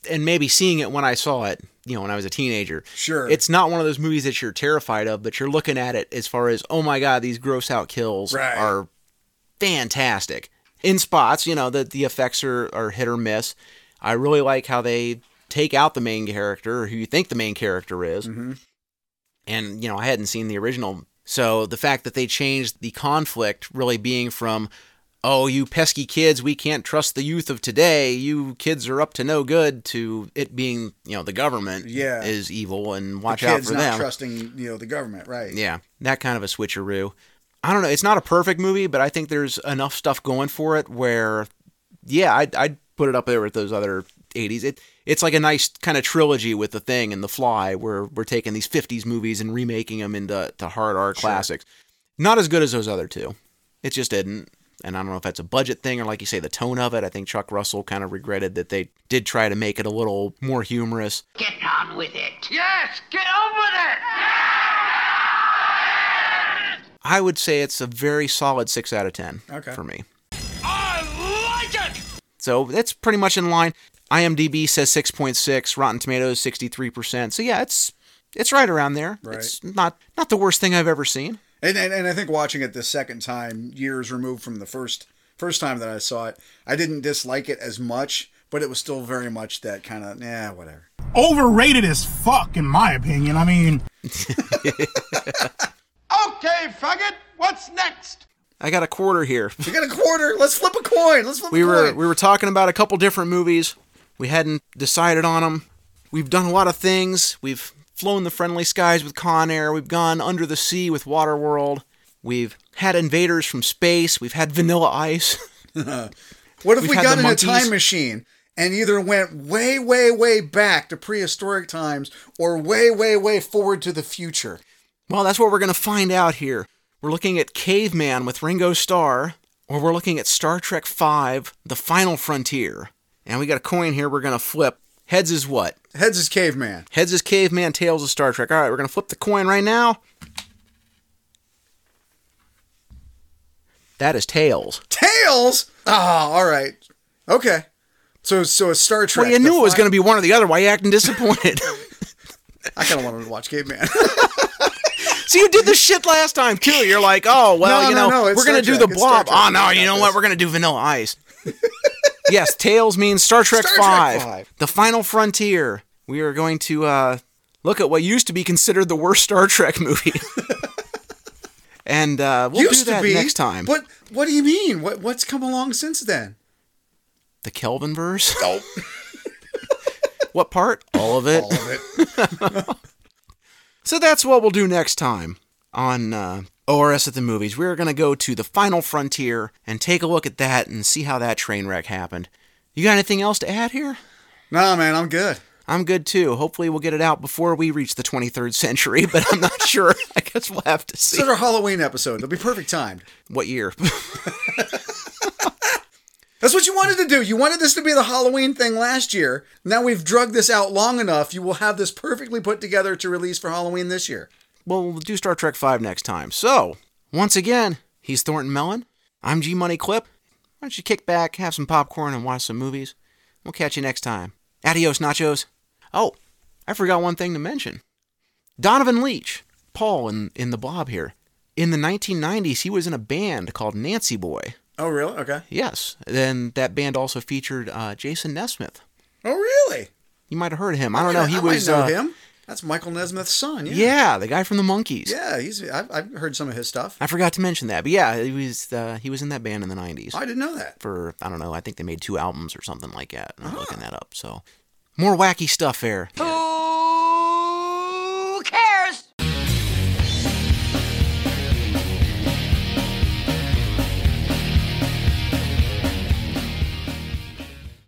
and maybe seeing it when I saw it, you know, when I was a teenager. Sure. It's not one of those movies that you're terrified of, but you're looking at it as far as, oh my god, these gross out kills Right. are fantastic. In spots, you know, that the effects are, are hit or miss. I really like how they take out the main character, or who you think the main character is. Mm-hmm. And, you know, I hadn't seen the original. So the fact that they changed the conflict really being from, oh, you pesky kids, we can't trust the youth of today. You kids are up to no good, to it being, you know, the government Yeah. is evil and watch the out kids for not them. trusting you know the government right Yeah, that kind of a switcheroo. I don't know. It's not a perfect movie, but I think there's enough stuff going for it where, yeah, I'd, I'd put it up there with those other 80s. It it's like a nice kind of trilogy with the Thing and The Fly, where we're taking these 50s movies and remaking them into to hard art classics. Not as good as those other two. It just didn't. And I don't know if that's a budget thing or, like you say, the tone of it. I think Chuck Russell kind of regretted that they did try to make it a little more humorous. Get on with it. Yes, get on with it! I would say it's a very solid six out of ten Okay. for me. I like it! So that's pretty much in line. IMDb says 6.6, Rotten Tomatoes 63%. So yeah, it's it's right around there. Right. It's not not the worst thing I've ever seen. And, and and I think watching it the second time, years removed from the first first time that I saw it, I didn't dislike it as much, but it was still very much that kind of yeah, whatever. Overrated as fuck, in my opinion. I mean, (laughs) Okay, faggot, what's next? I got a quarter here. (laughs) We got a quarter. Let's flip a coin. Let's flip We a were coin. we were talking about a couple different movies. We hadn't decided on them. We've done a lot of things. We've flown the friendly skies with Con Air. We've gone under the sea with Waterworld. We've had invaders from space. We've had Vanilla Ice. (laughs) (laughs) what if we've we got in a time machine and either went way, way, way back to prehistoric times or way, way, way forward to the future? Well, that's what we're going to find out here. We're looking at Caveman with Ringo Starr or we're looking at Star Trek V The Final Frontier. And we got a coin here we're going to flip. Heads is what? Heads is caveman. Heads is caveman, tails is Star Trek. All right, we're going to flip the coin right now. That is tails. Tails. Ah, all right. Okay. So so a Star Trek. Well, you knew it was going to be one or the other. Why are you acting disappointed? (laughs) (laughs) I kind of wanted to watch Caveman. (laughs) See, you did this shit last time too. You're like, oh well, No, you know, no, it's we're gonna Star do the blob. Oh no, you know this. what? We're gonna do Vanilla Ice. Yes, tails means Star Trek Star Trek Five, the Final Frontier. We are going to uh, look at what used to be considered the worst Star Trek movie, (laughs) and uh, we'll Used do that be next time. What What do you mean? What What's come along since then? The Kelvin verse. (laughs) Oh, (laughs) what part? All of it. all of it. So that's what we'll do next time on uh, ORS at the movies. We're going to go to the final frontier and take a look at that and see how that train wreck happened. You got anything else to add here? Nah, man, I'm good. I'm good too. Hopefully, we'll get it out before we reach the 23rd century, but I'm not (laughs) sure. I guess we'll have to see. It's our Halloween episode. It'll be perfect timed. What year? (laughs) That's what you wanted to do. You wanted this to be the Halloween thing last year. Now we've drugged this out long enough. You will have this perfectly put together to release for Halloween this year. Well, we'll do Star Trek 5 next time. So, once again, he's Thornton Mellon. I'm G Money Clip. Why don't you kick back, have some popcorn, and watch some movies? We'll catch you next time. Adios, nachos. Oh, I forgot one thing to mention. Donovan Leitch, Paul in, in the blob here. In the 1990s, he was in a band called Nancy Boy. Oh, really? Okay. Yes. Then that band also featured uh, Jason Nesmith. Oh, really? You might have heard of him. I don't know. He I was. might know uh, him. That's Michael Nesmith's son. Yeah. Yeah, the guy from the Monkees. Yeah, he's. I've, I've heard some of his stuff. I forgot to mention that, but yeah, he was uh, he was in that band in the '90s. I didn't know that. for I don't know. I think they made two albums or something like that. I'm looking Ah. that up. So more wacky stuff there. Who